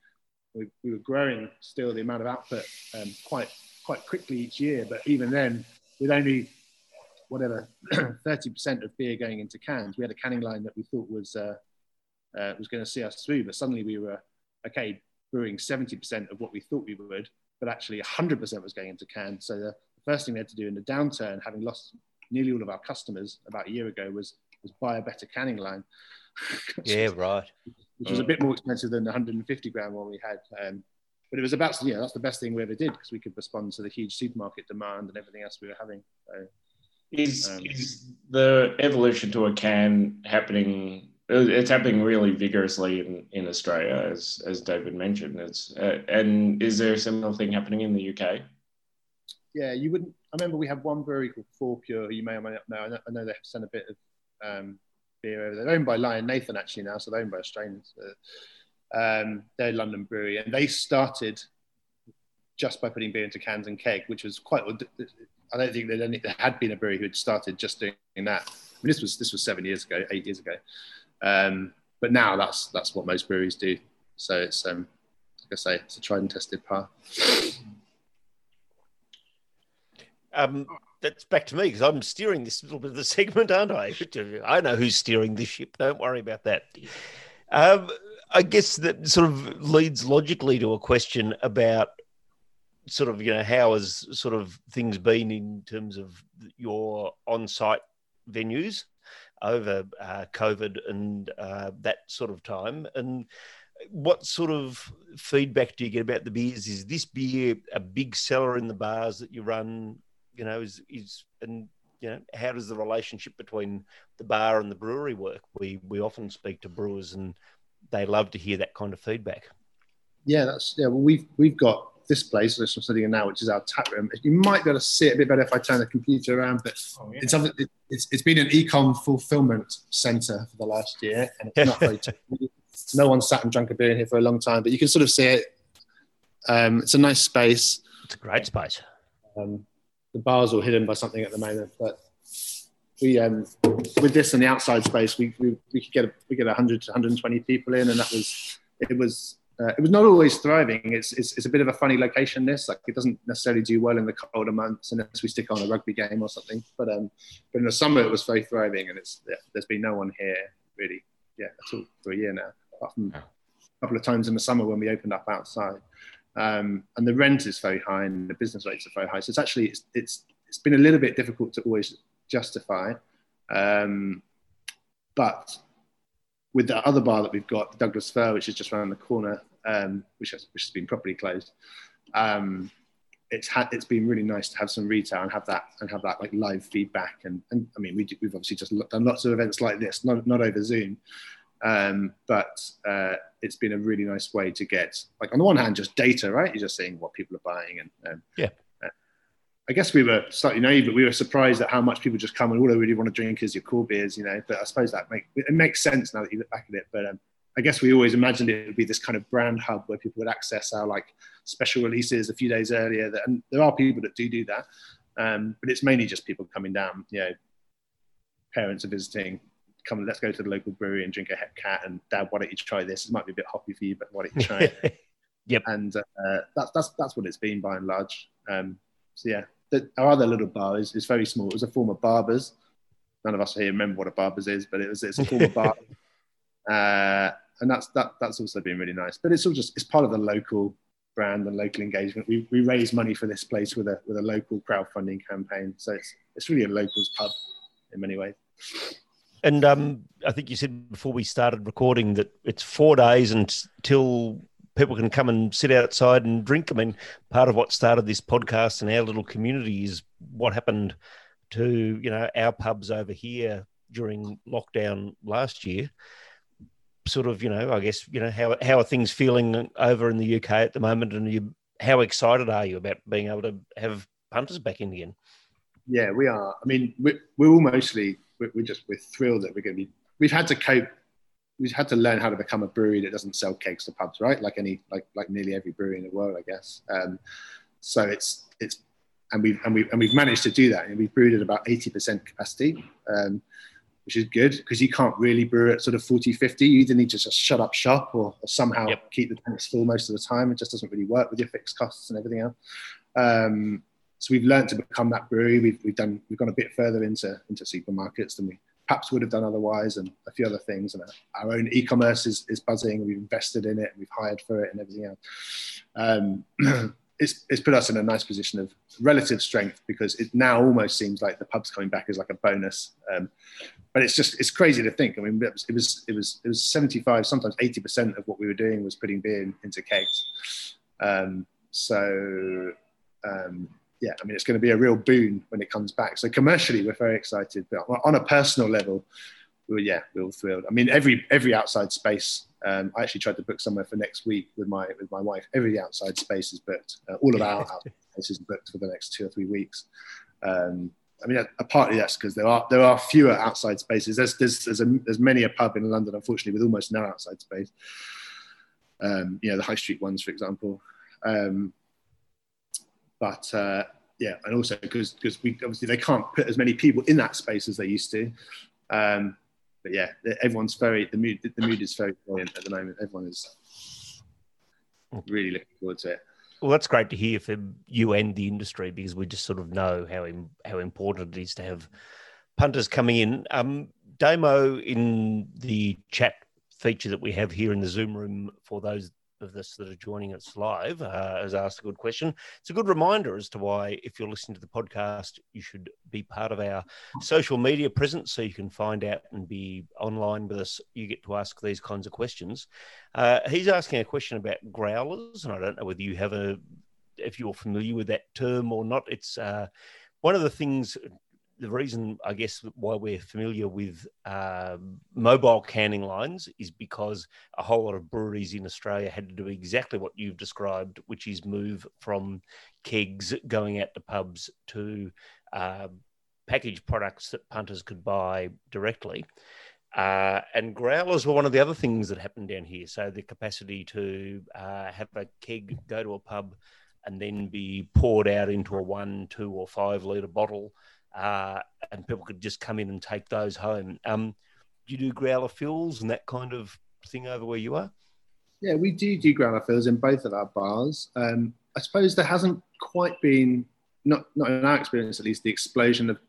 S6: we, we were growing still the amount of output um, quite, quite quickly each year. But even then, with only whatever (clears throat) 30% of beer going into cans, we had a canning line that we thought was, uh, uh, was going to see us through. But suddenly we were, okay, brewing 70% of what we thought we would, but actually 100% was going into cans. So the first thing we had to do in the downturn, having lost nearly all of our customers about a year ago was was buy a better canning line. (laughs)
S3: yeah, right.
S6: Which was a bit more expensive than the 150 gram one we had. Um, but it was about, yeah, that's the best thing we ever did because we could respond to the huge supermarket demand and everything else we were having. So,
S8: is, um, is the evolution to a can happening? It's happening really vigorously in, in Australia, as as David mentioned. It's uh, and is there a similar thing happening in the UK?
S6: Yeah, you wouldn't I remember we had one brewery called Fourpure. You may or may not know. I know, I know they have sent a bit of um, beer over. They're owned by Lion Nathan actually now, so they're owned by Australians. Um, they're a London brewery, and they started just by putting beer into cans and keg, which was quite. I don't think there had been a brewery who had started just doing that. I mean, this was this was seven years ago, eight years ago. Um, but now that's that's what most breweries do. So it's um, like I say, it's a tried and tested path.
S3: Um, that's back to me because I'm steering this little bit of the (laughs) segment, aren't I? I know who's steering this ship. Don't worry about that. Um, I guess that sort of leads logically to a question about sort of you know how has sort of things been in terms of your on-site venues over uh, COVID and uh, that sort of time, and what sort of feedback do you get about the beers? Is this beer a big seller in the bars that you run you know, is is and you know, how does the relationship between the bar and the brewery work? We we often speak to brewers and they love to hear that kind of feedback.
S6: Yeah, that's yeah. Well, we've we've got this place, which I'm sitting in now, which is our tap room. You might be able to see it a bit better if I turn the computer around, but oh, yeah. it's, it's, it's been an ecom fulfillment center for the last year, and it's not very. (laughs) no one sat and drank a beer in here for a long time, but you can sort of see it. Um, it's a nice space.
S3: It's a great space.
S6: Um, the bar's all hidden by something at the moment, but we um, with this and the outside space, we, we, we could get a, we get 100 to 120 people in, and that was it was uh, it was not always thriving. It's, it's, it's a bit of a funny location. This like it doesn't necessarily do well in the colder months unless we stick on a rugby game or something. But um, but in the summer it was very thriving, and it's yeah, there's been no one here really. Yeah, at all for a year now, apart from a couple of times in the summer when we opened up outside. Um, and the rent is very high, and the business rates are very high. So it's actually it's it's, it's been a little bit difficult to always justify. Um, but with the other bar that we've got, Douglas Fir, which is just around the corner, um, which, has, which has been properly closed. Um, it's had it's been really nice to have some retail and have that and have that like live feedback and, and I mean we do, we've obviously just done lots of events like this not not over Zoom um, but uh, it's been a really nice way to get like on the one hand just data right you're just seeing what people are buying and um,
S3: yeah
S6: I guess we were slightly naive, but we were surprised at how much people just come and all they really want to drink is your cool beers, you know. But I suppose that make it makes sense now that you look back at it. But um, I guess we always imagined it would be this kind of brand hub where people would access our like special releases a few days earlier. That, and there are people that do do that, um, but it's mainly just people coming down. You know, parents are visiting. Come, let's go to the local brewery and drink a Hepcat. And Dad, why don't you try this? It might be a bit hoppy for you, but why don't you try it? (laughs)
S3: yep.
S6: And uh, that's that's that's what it's been by and large. Um, so yeah, the, our other little bar is, is very small. It was a former barber's. None of us here remember what a barber's is, but it was it's a former (laughs) bar. Uh, and that's that that's also been really nice. But it's all just it's part of the local brand and local engagement. We, we raise money for this place with a with a local crowdfunding campaign. So it's it's really a locals pub in many ways.
S3: And um, I think you said before we started recording that it's four days until people can come and sit outside and drink. I mean, part of what started this podcast and our little community is what happened to you know our pubs over here during lockdown last year. Sort of, you know, I guess you know how how are things feeling over in the UK at the moment, and you how excited are you about being able to have punters back in again?
S6: Yeah, we are. I mean, we're, we're all mostly we're, we're just we're thrilled that we're going to be. We've had to cope we've had to learn how to become a brewery that doesn't sell kegs to pubs, right? Like any, like like nearly every brewery in the world, I guess. Um, so it's it's and we've and we and we've managed to do that. And we've brewed at about eighty percent capacity, um, which is good because you can't really brew at sort of 40, 50. You either need to just shut up shop or, or somehow yep. keep the tanks full most of the time. It just doesn't really work with your fixed costs and everything else. Um, so we've learned to become that brewery. We've, we've done we've gone a bit further into into supermarkets than we perhaps would have done otherwise, and a few other things. And our own e-commerce is, is buzzing. We've invested in it, we've hired for it, and everything else. Um, (clears throat) it's, it's put us in a nice position of relative strength because it now almost seems like the pubs coming back is like a bonus. Um, but it's just it's crazy to think. I mean, it was it was it was, it was 75, sometimes 80 percent of what we were doing was putting beer in, into kegs. Um, so um, yeah, I mean, it's going to be a real boon when it comes back. So commercially, we're very excited, but on a personal level, we yeah, we're all thrilled. I mean, every every outside space. Um, I actually tried to book somewhere for next week with my with my wife. Every outside space is booked. Uh, all of our (laughs) outside spaces booked for the next two or three weeks. Um, I mean, uh, partly that's because there are there are fewer outside spaces. There's there's there's, a, there's many a pub in London, unfortunately, with almost no outside space. Um, you know, the high street ones, for example. Um, but uh, yeah, and also because because we obviously they can't put as many people in that space as they used to. Um, but yeah, everyone's very the mood the mood is very brilliant at the moment. Everyone is really looking forward to it.
S3: Well, that's great to hear for you and the industry because we just sort of know how how important it is to have punters coming in. Um, Damo in the chat feature that we have here in the Zoom room for those of this that are joining us live uh, has asked a good question. It's a good reminder as to why, if you're listening to the podcast, you should be part of our social media presence so you can find out and be online with us. You get to ask these kinds of questions. Uh, he's asking a question about growlers, and I don't know whether you have a, if you're familiar with that term or not. It's uh, one of the things the reason, I guess, why we're familiar with uh, mobile canning lines is because a whole lot of breweries in Australia had to do exactly what you've described, which is move from kegs going out to pubs to uh, packaged products that punters could buy directly. Uh, and growlers were one of the other things that happened down here. So the capacity to uh, have a keg go to a pub and then be poured out into a one, two, or five litre bottle, uh, and people could just come in and take those home. Um, do you do growler fills and that kind of thing over where you are?
S6: Yeah, we do do growler fills in both of our bars. Um, I suppose there hasn't quite been, not not in our experience at least, the explosion of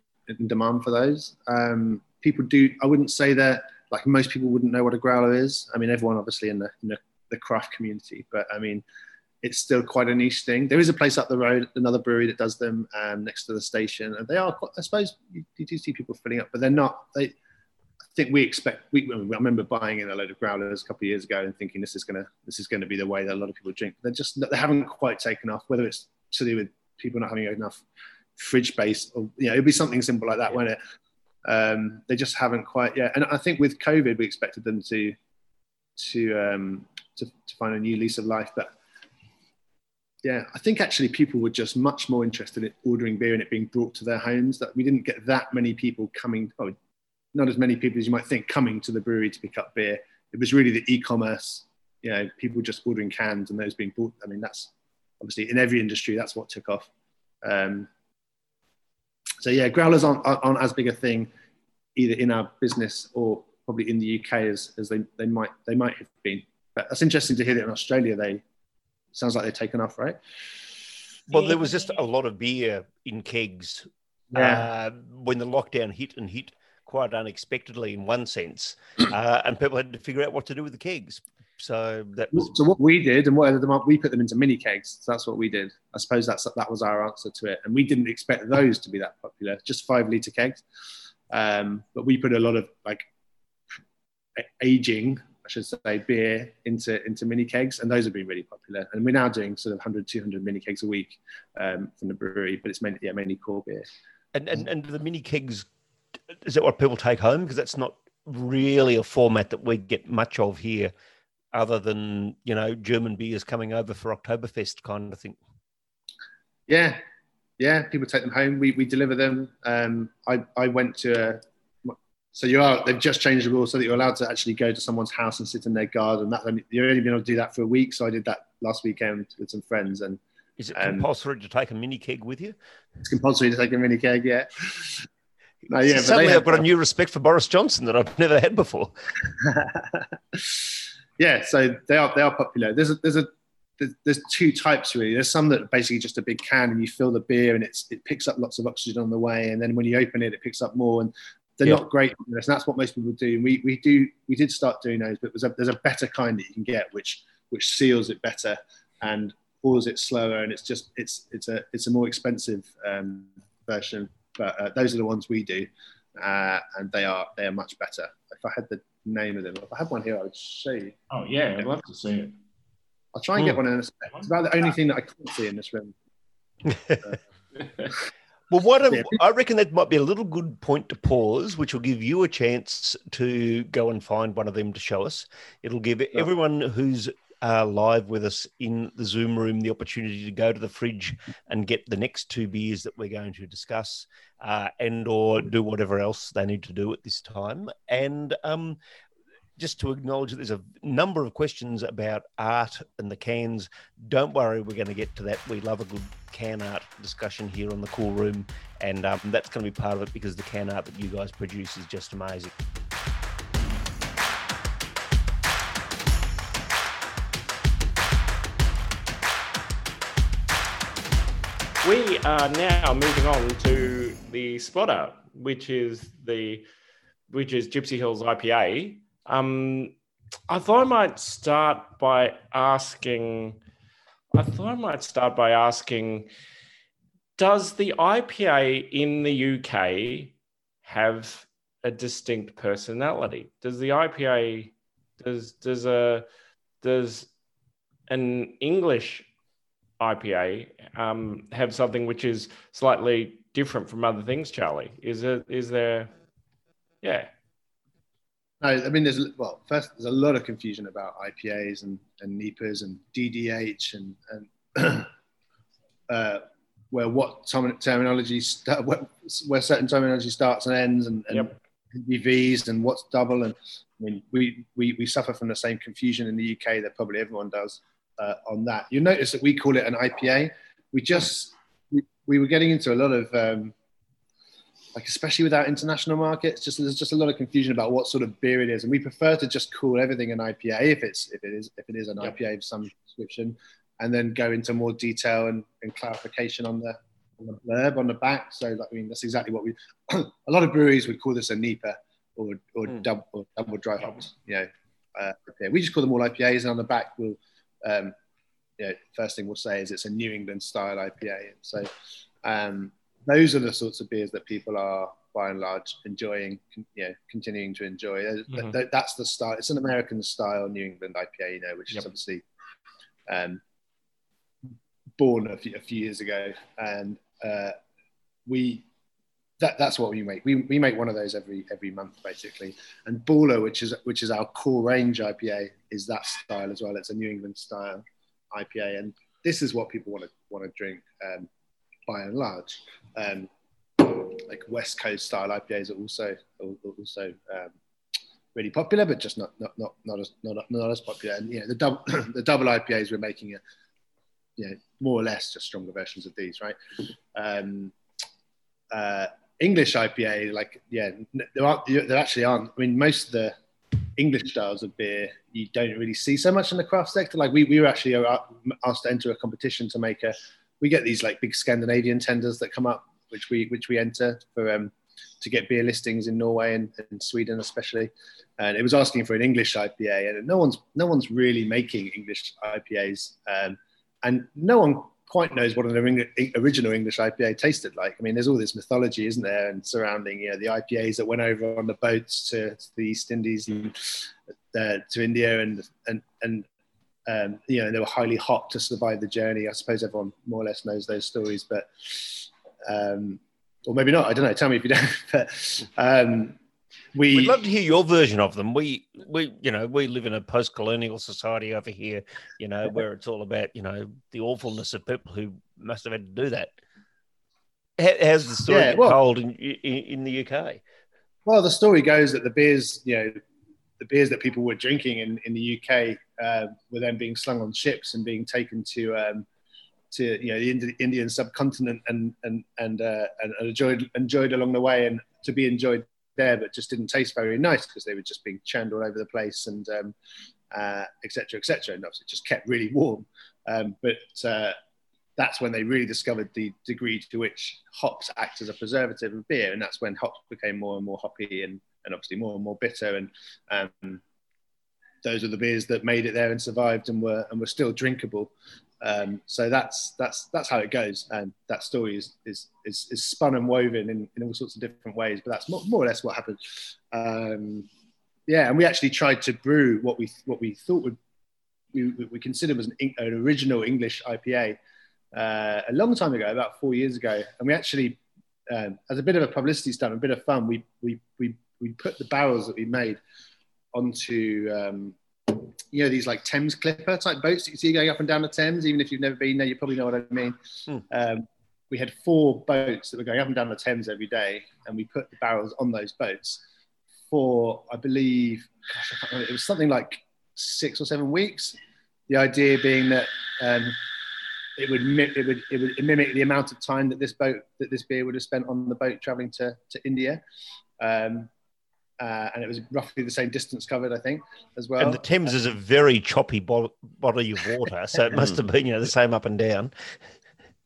S6: demand for those. Um, people do. I wouldn't say that like most people wouldn't know what a growler is. I mean, everyone obviously in the in the, the craft community, but I mean, it's still quite a niche thing. There is a place up the road, another brewery that does them um, next to the station, and they are. Quite, I suppose you, you, do see people filling up, but they're not. They, I think we expect. We, I remember buying in a load of growlers a couple of years ago and thinking this is gonna this is gonna be the way that a lot of people drink. They're just they haven't quite taken off. Whether it's to do with people not having enough fridge space, or you know, it'd be something simple like that, yeah. won't it? Um, they just haven't quite yet. And I think with COVID, we expected them to to um, to, to find a new lease of life, but yeah, I think actually people were just much more interested in ordering beer and it being brought to their homes. That we didn't get that many people coming, oh, not as many people as you might think coming to the brewery to pick up beer. It was really the e-commerce, you know, people just ordering cans and those being bought. I mean, that's obviously in every industry that's what took off. Um, so yeah, growlers aren't, aren't as big a thing either in our business or probably in the UK as, as they, they might they might have been. But that's interesting to hear that in Australia they sounds like they've taken off, right?
S3: Well, there was just a lot of beer in kegs yeah. uh, when the lockdown hit and hit quite unexpectedly in one sense, (clears throat) uh, and people had to figure out what to do with the kegs. So that was...
S6: so what we did, and what them up, we put them into mini kegs. So that's what we did. I suppose that's that was our answer to it, and we didn't expect those to be that popular. Just five liter kegs, um, but we put a lot of like aging should say, beer into into mini kegs, and those have been really popular. And we're now doing sort of 100, 200 mini kegs a week um, from the brewery, but it's mainly yeah mainly core beer.
S3: And and and the mini kegs, is that what people take home? Because that's not really a format that we get much of here, other than you know German beers coming over for Oktoberfest kind of thing.
S6: Yeah, yeah, people take them home. We we deliver them. Um, I I went to a so you are they've just changed the rules so that you're allowed to actually go to someone's house and sit in their garden. That you're only been able to do that for a week. So I did that last weekend with some friends. And
S3: is it um, compulsory to take a mini keg with you?
S6: It's compulsory to take a mini keg. Yeah. (laughs) No, yeah.
S3: Suddenly, I've got a new respect for Boris Johnson that I've never had before. (laughs)
S6: yeah, so they are they are popular. There's a there's a there's two types really. There's some that are basically just a big can and you fill the beer and it's it picks up lots of oxygen on the way, and then when you open it, it picks up more. And they're yeah. not great and that's what most people do. We we do we did start doing those, but there's a, there's a better kind that you can get which which seals it better and pours it slower, and it's just it's it's a it's a more expensive um, version. But uh, those are the ones we do, uh, and they are they are much better. If I had the name of them, if I had one here, I would show you.
S8: Oh yeah, I'd love to see it.
S6: I'll try and get hmm. one in a second. It's about the only thing that I can't see in this room. (laughs)
S3: Uh, Well, what a, I reckon that might be a little good point to pause, which will give you a chance to go and find one of them to show us. It'll give everyone who's uh, live with us in the Zoom room the opportunity to go to the fridge and get the next two beers that we're going to discuss, uh, and or do whatever else they need to do at this time. And um, just to acknowledge that there's a number of questions about art and the cans. Don't worry, we're going to get to that. We love a good can art discussion here on the Cool Room, and um, that's going to be part of it because the can art that you guys produce is just amazing.
S8: We are now moving on to the spotter, which is the which is Gipsy Hill's IPA. Um, I thought I might start by asking. I thought I might start by asking Does the IPA in the UK have a distinct personality? Does the IPA, does, does a, does an English IPA um, have something which is slightly different from other things, Charlie? Is it is there yeah.
S6: No, I mean, there's well, first there's a lot of confusion about IPAs and, and NEIPAs and DDH and and (clears throat) uh, where what terminology st- where, where, certain terminology starts and ends and, and yep. DVs and what's double and I mean we, we we suffer from the same confusion in the UK that probably everyone does uh, on that. You notice that we call it an IPA. We just we, we were getting into a lot of um, like especially with our international markets, just there's just a lot of confusion about what sort of beer it is, and we prefer to just call everything an IPA if it's if it is if it is an yep. IPA of some description, and then go into more detail and, and clarification on the on the blurb on the back. So like, I mean that's exactly what we. (clears throat) a lot of breweries would call this a NEIPA or or, mm. double, or double dry hopped. You know, uh, we just call them all IPAs, and on the back we'll. Um, you know, first thing we'll say is it's a New England style IPA. So um, those are the sorts of beers that people are by and large enjoying, you know, continuing to enjoy. Mm-hmm. that's the style. It's an American style New England IPA, you know, which yep. is obviously um, born a few, a few, years ago, and uh, we that, that's what we make. We, we make one of those every every month basically. And Baller, which is which is our core range IPA, is that style as well. It's a New England style IPA, and this is what people want to want to drink. Um, by and large. Um, like West Coast style IPAs are also also um, really popular, but just not not not not as not, not as popular. And know, the double (clears throat) the double IPAs we're making are you know more or less just stronger versions of these, right? Um, uh, English IPA, like yeah, there are there actually aren't. I mean, most of the English styles of beer you don't really see so much in the craft sector. Like we, we were actually asked to enter a competition to make a we get these like big Scandinavian tenders that come up, which we which we enter for um, to get beer listings in Norway and, and, Sweden especially. And it was asking for an English IPA, and no one's no one's really making English IPAs, um, and no one quite knows what an original English IPA tasted like. I mean, there's all this mythology, isn't there, and surrounding you know the IPAs that went over on the boats to, to the East Indies and uh, to India, and and and um, you know, they were highly hot to survive the journey. I suppose everyone more or less knows those stories, but um, or maybe not. I don't know. Tell me if you don't. (laughs) But um, we
S3: would love to hear your version of them. We we you know we live in a post-colonial society over here, you know, where it's all about you know the awfulness of people who must have had to do that. How's the story yeah, well, told in, in in the UK?
S6: Well, the story goes that the beers, you know, the beers that people were drinking in, in the UK uh, were then being slung on ships and being taken to um, to you know the Indi- Indian subcontinent and and and, uh, and enjoyed enjoyed along the way and to be enjoyed there, but just didn't taste very nice because they were just being churned all over the place and um, uh, etc. etc. And obviously, just kept really warm. Um, but uh, that's when they really discovered the degree to which hops act as a preservative of beer, and that's when hops became more and more hoppy and and obviously more and more bitter. And um, those are the beers that made it there and survived and were and were still drinkable. Um, so that's that's that's how it goes, and that story is is is, is spun and woven in, in all sorts of different ways. But that's more, more or less what happened. Um, yeah, and we actually tried to brew what we what we thought would we, we considered was an, an original English IPA uh, a long time ago, about four years ago, and we actually, um, as a bit of a publicity stunt, a bit of fun, we we we we put the barrels that we made onto um, you know these like Thames Clipper type boats that you see going up and down the Thames. Even if you've never been there, you probably know what I mean. Hmm. Um, we had four boats that were going up and down the Thames every day, and we put the barrels on those boats for I believe gosh, I it was something like six or seven weeks. The idea being that um, it would it would it would mimic the amount of time that this boat that this beer would have spent on the boat traveling to to India. Um, uh, and it was roughly the same distance covered, I think, as well.
S3: And the Thames is a very choppy bo- body of water, so it must have been you know the same up and down.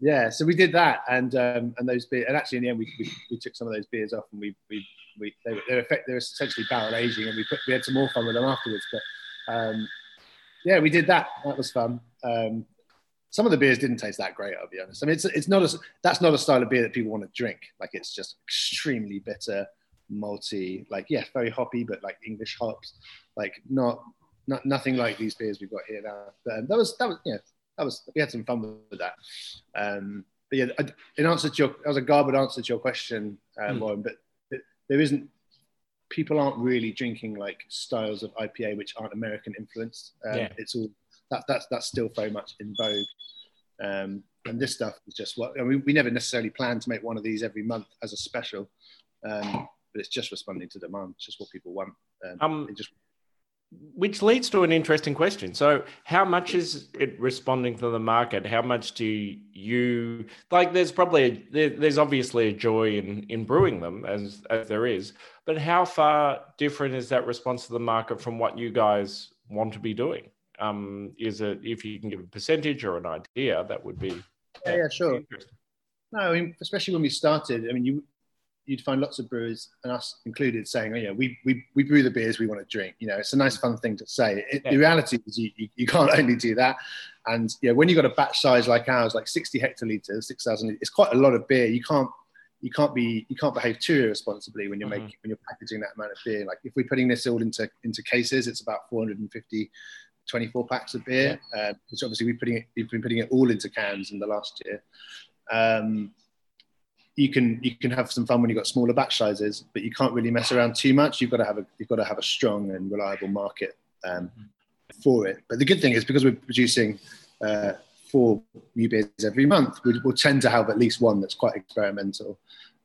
S6: Yeah, so we did that, and um, and those beers, and actually in the end we, we, we, took some of those beers off, and we we, we they were they were, effect, they were essentially barrel aging, and we put we had some more fun with them afterwards. But um, yeah, we did that. That was fun. Um, some of the beers didn't taste that great. I'll be honest. I mean, it's it's not a that's not a style of beer that people want to drink. Like it's just extremely bitter malty, like yeah, very hoppy, but like English hops, like not not nothing like these beers we've got here now. But um, that was that was yeah, that was we had some fun with that. Um, but yeah, in answer to your, that was a garbled answer to your question, um, mm. But, but there isn't people aren't really drinking like styles of IPA which aren't American influenced. Um, yeah. It's all that that's that's still very much in vogue. Um, and this stuff is just what I mean, we never necessarily plan to make one of these every month as a special, um, but it's just responding to demand. It's just what people want. Um, um just
S8: which leads to an interesting question. So, how much is it responding to the market? How much do you like? There's probably a, there, there's obviously a joy in in brewing them as as there is, but how far different is that response to the market from what you guys want to be doing? Um, is it if you can give a percentage or an idea, that would be
S6: yeah, yeah sure. No, I mean, especially when we started, I mean, you you'd find lots of brewers, and us included, saying, "Oh yeah, we we, we brew the beers we want to drink." You know, it's a nice, fun thing to say. It, yeah. The reality is, you, you, you, can't (laughs) only do that. And yeah, when you've got a batch size like ours, like 60 hectoliters, 6,000, it's quite a lot of beer. You can't you can't be you can't behave too irresponsibly when you're mm-hmm. making when you're packaging that amount of beer. Like if we're putting this all into into cases, it's about 450 24 packs of beer. Yeah. Uh, which obviously we're putting it, we've been putting it all into cans in the last year. Um, you can you can have some fun when you've got smaller batch sizes, but you can't really mess around too much. You've got to have a you've got to have a strong and reliable market um, for it. But the good thing is because we're producing uh, four new beers every month, we, will tend to have at least one that's quite experimental,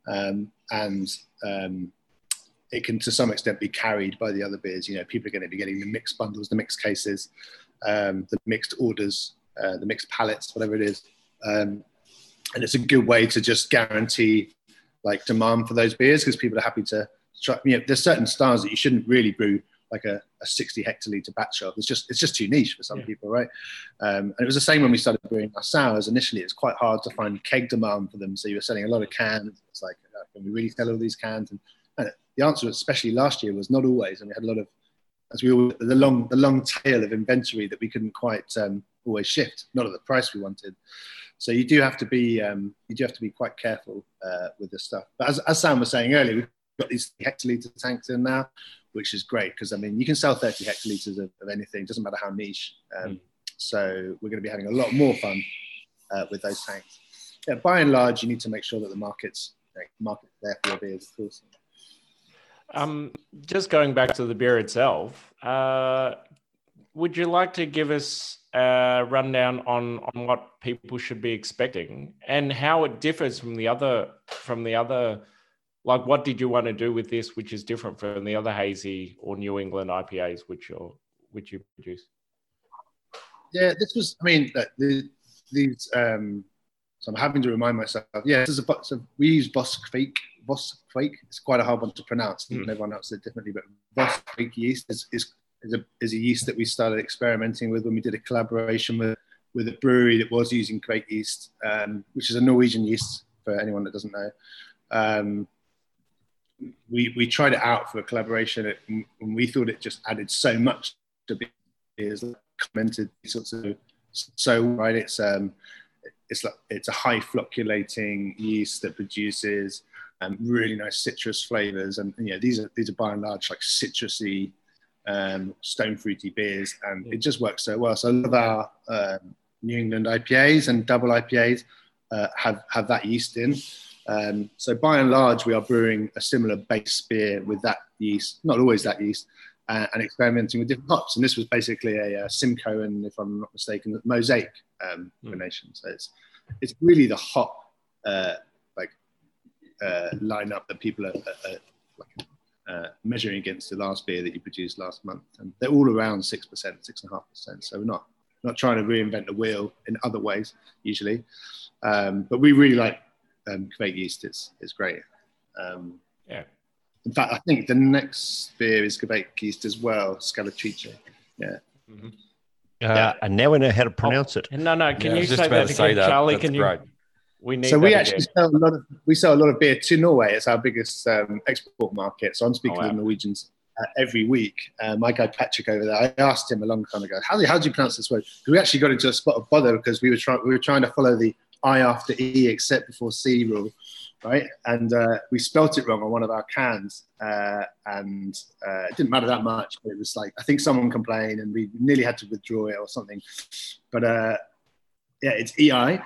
S6: um, and um, it can to some extent be carried by the other beers. You know, people are going to be getting the mixed bundles, the mixed cases, um, the mixed orders, uh, the mixed pallets, whatever it is. Um, and it's a good way to just guarantee like demand for those beers because people are happy to try. You know, there's certain styles that you shouldn't really brew like a, a 60 hectoliter batch of. It's just it's just too niche for some yeah. people, right? Um, and it was the same when we started brewing our sours. Initially, it's quite hard to find keg demand for them. So you were selling a lot of cans. It's like, uh, can we really sell all these cans? And, and, the answer, especially last year, was not always. And we had a lot of, as we all, the long the long tail of inventory that we couldn't quite um, always shift, not at the price we wanted. So you do have to be um, you do have to be quite careful uh, with this stuff. But as, as Sam was saying earlier, we've got these hectoliter tanks in now, which is great because I mean you can sell 30 hectoliters of, of anything, doesn't matter how niche. Um, mm. So we're going to be having a lot more fun uh, with those tanks. Yeah, by and large, you need to make sure that the market's like, market there for your beers, of course.
S8: Um, just going back to the beer itself, uh, would you like to give us a rundown on on what people should be expecting and how it differs from the other from the other like what did you want to do with this which is different from the other hazy or new england ipas which you which you produce
S6: yeah this was i mean the, these um so i'm having to remind myself yeah this is a so we use Voss Kveik Voss Kveik it's quite a hard one to pronounce mm. everyone else said differently but Voss Kveik yeast is, is is a, is a yeast that we started experimenting with when we did a collaboration with, with a brewery that was using Kveik yeast, um, which is a Norwegian yeast for anyone that doesn't know. Um, we, we tried it out for a collaboration and we thought it just added so much to beers, commented sorts of, so right, it's, um, it's like, it's a high flocculating yeast that produces um, really nice citrus flavors. And, yeah, these are, these are by and large like citrusy um, stone fruity beers, and it just works so well. So a lot of our um, New England IPAs and double IPAs uh, have have that yeast in. Um, so by and large, we are brewing a similar base beer with that yeast, not always that yeast, uh, and experimenting with different hops. And this was basically a, a uh, Simcoe and, if I'm not mistaken, Mosaic um, mm. combination. So it's it's really the hop uh, like uh, lineup that people are, are, are like uh, measuring against the last beer that you produced last month, and they're all around six percent, six and a half percent. So we're not not trying to reinvent the wheel in other ways usually, um, but we really like um, Kveik yeast. It's it's great. Um,
S8: yeah.
S6: In fact, I think the next beer is Kveik yeast as well, Scalatrice. Yeah.
S3: Mm-hmm. Uh, yeah. And now we know how to pronounce oh, it.
S8: No, no. Can yeah, you say that again, Charlie? Can you? Great.
S6: We need so we actually sell a lot of we sell a lot of beer to Norway. It's our biggest um, export market. So I'm speaking oh, wow. to Norwegians uh, every week. Uh, my guy Patrick over there, I asked him a long time ago, how do, how do you pronounce this word? We actually got into a spot of bother because we were trying we were trying to follow the I after E except before C rule, right? And uh, we spelt it wrong on one of our cans, uh, and uh, it didn't matter that much. But it was like I think someone complained, and we nearly had to withdraw it or something. But uh, yeah, it's EI.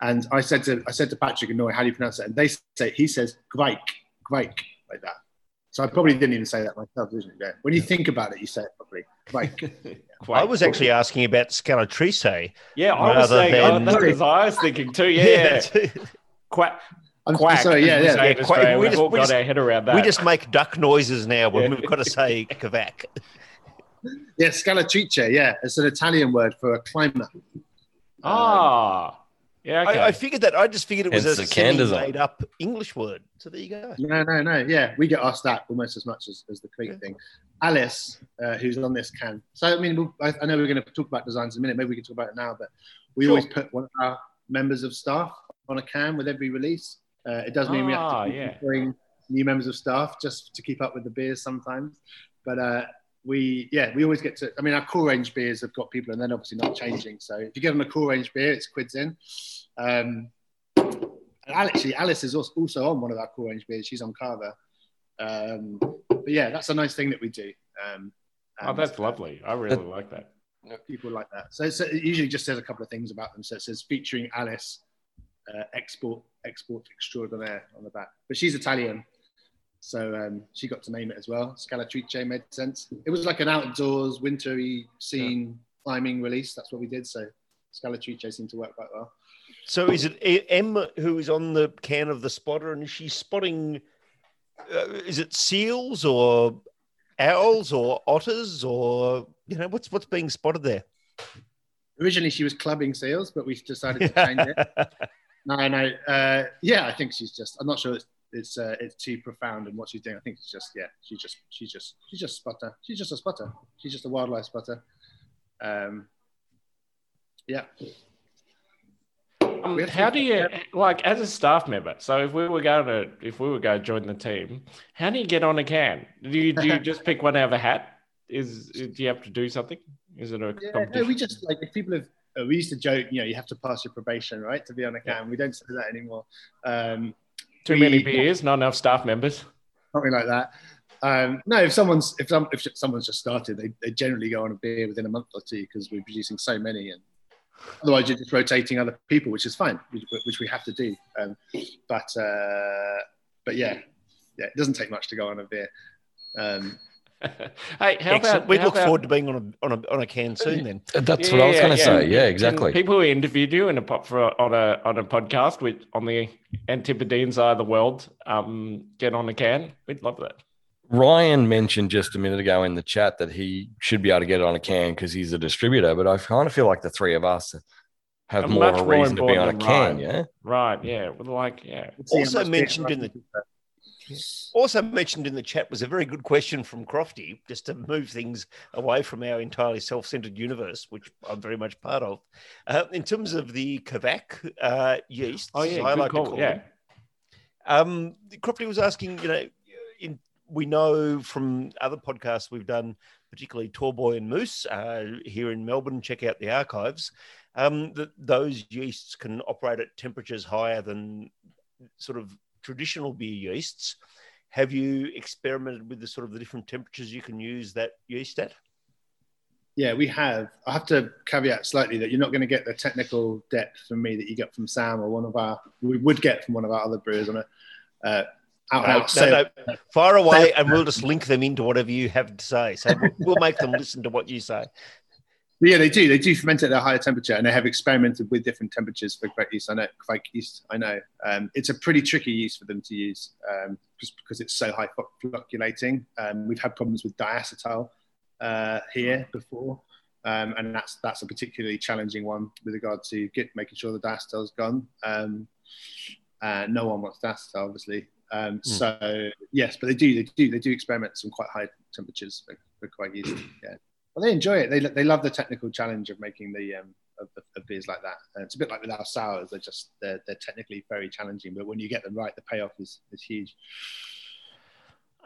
S6: And I said to I said to Patrick and Noy, how do you pronounce it? And they say he says Gvaik, Gvaik, like that. So I probably didn't even say that myself, didn't you? When you think about it, you say it properly. Gvaik. (laughs)
S3: I was actually asking about Scalatrice.
S8: Yeah, I was saying than... oh, that's I was thinking too. Yeah, yeah. quack.
S6: I'm quack. Sorry, yeah, yeah. yeah
S8: quack. We just, we just, our head around that.
S3: We just make duck noises now when yeah. we've got to say (laughs) Kavak.
S6: Yeah, Scalatrice. Yeah, it's an Italian word for a climber.
S8: Ah. Um, yeah, okay.
S3: I, I, figured that. I just figured it was Hence a made up English word. So there you go.
S6: No, no, no. Yeah, we get asked that almost as much as, as the Creek yeah. thing. Alice, uh, who's on this can. So I mean, we'll, I, I, know we're going to talk about designs in a minute. Maybe we can talk about it now. But we sure. always put one of our members of staff on a can with every release. Uh, it does mean we have to ah, yeah. bring new members of staff just to keep up with the beers sometimes. But uh, we yeah we always get to i mean our core range beers have got people and then obviously not changing. So if you get on a core range beer it's quids in. Um and actually alice is also on one of our core range beers. She's on carver. Um but yeah that's a nice thing that we do. Um
S8: oh that's lovely. I really like that.
S6: People like that. So, so, it usually just says a couple of things about them. So it says featuring alice uh, export export extraordinaire on the back. But she's italian so um, she got to name it as well. Scalatrice made sense. It was like an outdoors, wintry scene yeah. climbing release. That's what we did. So Scalatrice seemed to work quite well.
S3: So is it M who is on the can of the spotter, and is she spotting? Uh, is it seals or owls or otters or you know what's what's being spotted there?
S6: Originally, she was clubbing seals, but we decided to change it. (laughs) no, no, uh, yeah, I think she's just. I'm not sure it's it's uh, it's too profound and what she's doing. I think it's just yeah, she's just she's just she's just a spotter. She's just a spotter. She's just a wildlife spotter. Um, yeah.
S8: Um, how do you like as a staff member? So if we were going to if we were going to join the team, how do you get on a can? Do you do you (laughs) just pick one out of a hat? Is do you have to do something? Is it a
S6: yeah, no, we just like if people have uh, we used to joke, you know, you have to pass your probation, right, to be on a can. Yeah. We don't say that anymore. Um,
S8: too we, many beers, not enough staff members.
S6: Something like that. Um, no, if someone's if, some, if someone's just started, they, they generally go on a beer within a month or two because we're producing so many, and otherwise you're just rotating other people, which is fine, which, which we have to do. Um, but uh, but yeah, yeah, it doesn't take much to go on a beer. Um, (laughs)
S3: hey, how Excellent. about we look about, forward to being on a on a on a can soon? Then
S4: that's yeah, what I was going to yeah. say. Yeah, exactly.
S8: people who interviewed you in a pop for on a on a podcast with on the Antipodean side of the world, um, get on a can. We'd love that.
S4: Ryan mentioned just a minute ago in the chat that he should be able to get it on a can because he's a distributor. But I kind of feel like the three of us have more of a reason to be on a can.
S8: Right.
S4: Yeah,
S8: right. Yeah, like yeah.
S3: It's Also mentioned in the also mentioned in the chat was a very good question from Crofty, just to move things away from our entirely self-centered universe, which I'm very much part of. Uh, in terms of the Kveik uh, yeast,
S8: oh yeah, I like call. to call yeah.
S3: Um, Crofty was asking, you know, in, we know from other podcasts we've done, particularly Tallboy and Moose uh, here in Melbourne. Check out the archives. Um, that those yeasts can operate at temperatures higher than sort of traditional beer yeasts. Have you experimented with the sort of the different temperatures you can use that yeast at?
S6: Yeah, we have. I have to caveat slightly that you're not going to get the technical depth from me that you get from Sam or one of our we would get from one of our other brewers on a uh,
S3: out, out no, no, far away, and we'll just link them into whatever you have to say. So we'll make them listen to what you say.
S6: But yeah, they do. They do ferment at a higher temperature, and they have experimented with different temperatures for Kveik yeast. I know Kveik yeast. I know um, it's a pretty tricky yeast for them to use, um, just because it's so high flocculating. Um, we've had problems with diacetyl uh, here before, um, and that's that's a particularly challenging one with regard to get making sure the diacetyl's gone. Um, uh, no one wants diacetyl, obviously. Mm. So yes, but they do. They do. They do experiment at some quite high temperatures for, for Kveik yeast. Yeah well, they enjoy it. They, they love the technical challenge of making the um, of, of beers like that. And it's a bit like with our sours; they're just they're, they're technically very challenging, but when you get them right, the payoff is is huge.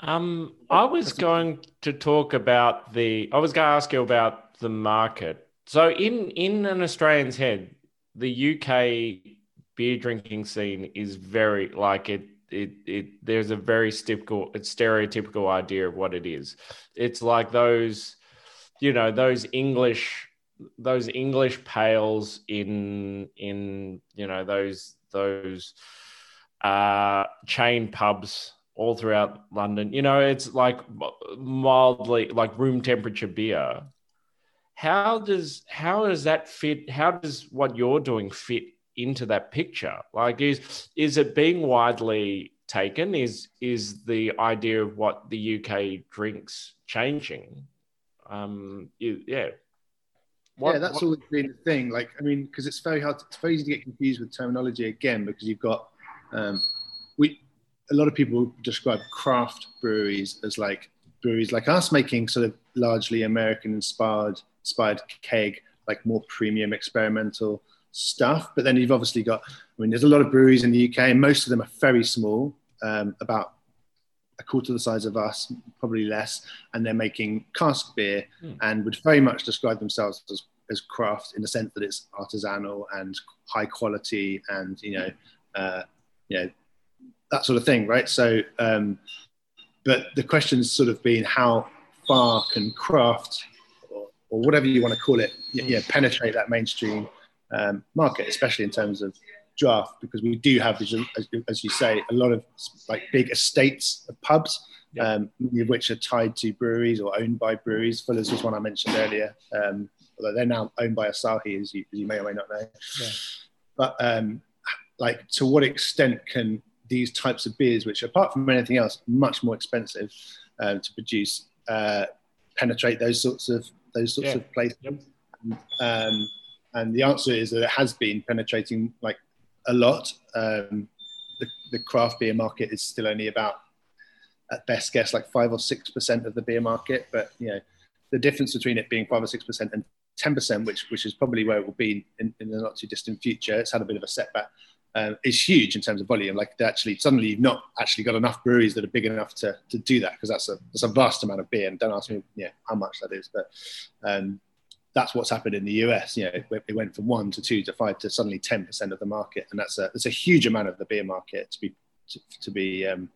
S8: Um, I was going to talk about the. I was going to ask you about the market. So, in in an Australian's head, the UK beer drinking scene is very like it. It, it there's a very typical, it's stereotypical idea of what it is. It's like those you know those English those English pales in in you know those those uh, chain pubs all throughout London. You know, it's like mildly like room temperature beer. How does how does that fit? How does what you're doing fit into that picture? Like, is is it being widely taken? Is is the idea of what the UK drinks changing? Um, yeah.
S6: What, yeah, that's what, always been the thing. Like, I mean, because it's very hard. To, it's very easy to get confused with terminology again because you've got um, we a lot of people describe craft breweries as like breweries like us making sort of largely American inspired inspired keg, like more premium experimental stuff. But then you've obviously got, I mean, there's a lot of breweries in the UK, and most of them are very small, um, about a quarter the size of us, probably less, and they're making cask beer mm. and would very much describe themselves as, as craft in the sense that it's artisanal and high quality and you know, uh, you know, that sort of thing, right? So, um, but the question's sort of been how far can craft or, or whatever you want to call it, yeah, penetrate that mainstream um, market, especially in terms of draft because we do have, as, as you say, a lot of like big estates of pubs, yeah. um, many of which are tied to breweries or owned by breweries. Fuller's was one I mentioned earlier, um, although they're now owned by Asahi, as you, as you may or may not know. Yeah. But um, like, to what extent can these types of beers, which apart from anything else, much more expensive um, to produce, uh, penetrate those sorts of those sorts yeah. of places? Yep. Um, and the answer is that it has been penetrating like a lot. Um, the, the craft beer market is still only about, at best guess, like five or six percent of the beer market. But you know, the difference between it being five or six percent and ten percent, which which is probably where it will be in, in the not too distant future, it's had a bit of a setback. Um, is huge in terms of volume. Like actually, suddenly you've not actually got enough breweries that are big enough to, to do that because that's a that's a vast amount of beer. And don't ask me, yeah, how much that is, but um, that's what's happened in the US. You know, it, went from one to two to five to suddenly ten percent of the market, and that's a that's a huge amount of the beer market to be to, to be um,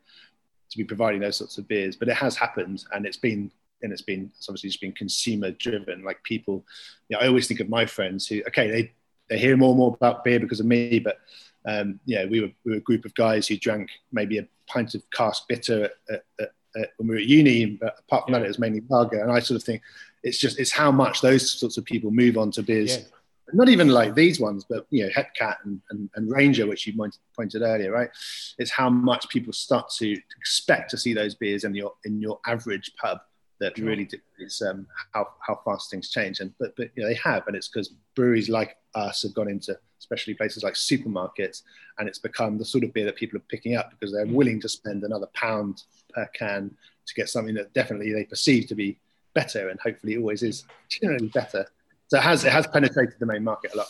S6: to be providing those sorts of beers. But it has happened, and it's been and it's been it's obviously just been consumer driven. Like people, you know, I always think of my friends who okay they they hear more and more about beer because of me, but um, yeah, we were, we were a group of guys who drank maybe a pint of cask bitter at, at, at, when we were at uni, but apart from yeah. that, it was mainly lager. And I sort of think it's just it's how much those sorts of people move on to beers. Yeah. Not even like these ones, but you know, Hepcat and, and, and Ranger, which you pointed earlier, right? It's how much people start to expect to see those beers in your in your average pub that really dictates um, how, how fast things change. And but but you know, they have, and it's because breweries like us have gone into especially places like supermarkets, and it's become the sort of beer that people are picking up because they're mm. willing to spend another pound per can to get something that definitely they perceive to be better, and hopefully always is generally better. So it has it has penetrated the main market a lot.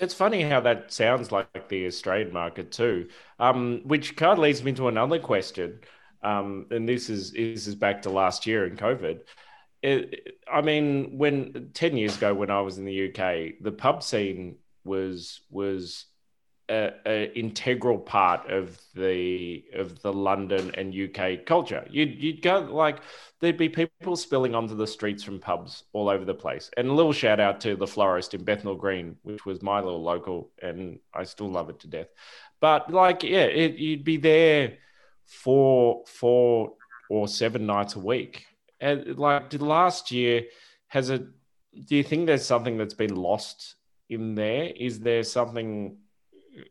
S8: It's funny how that sounds like the Australian market too, um, which kind of leads me to another question. Um, and this is this is back to last year in COVID. It, I mean, when ten years ago, when I was in the UK, the pub scene was was a, a, integral part of the of the London and UK culture. You'd you'd go like there'd be people spilling onto the streets from pubs all over the place. And a little shout out to the florist in Bethnal Green, which was my little local, and I still love it to death. But like, yeah, it, you'd be there four four or seven nights a week. And like, did last year has it? Do you think there's something that's been lost in there? Is there something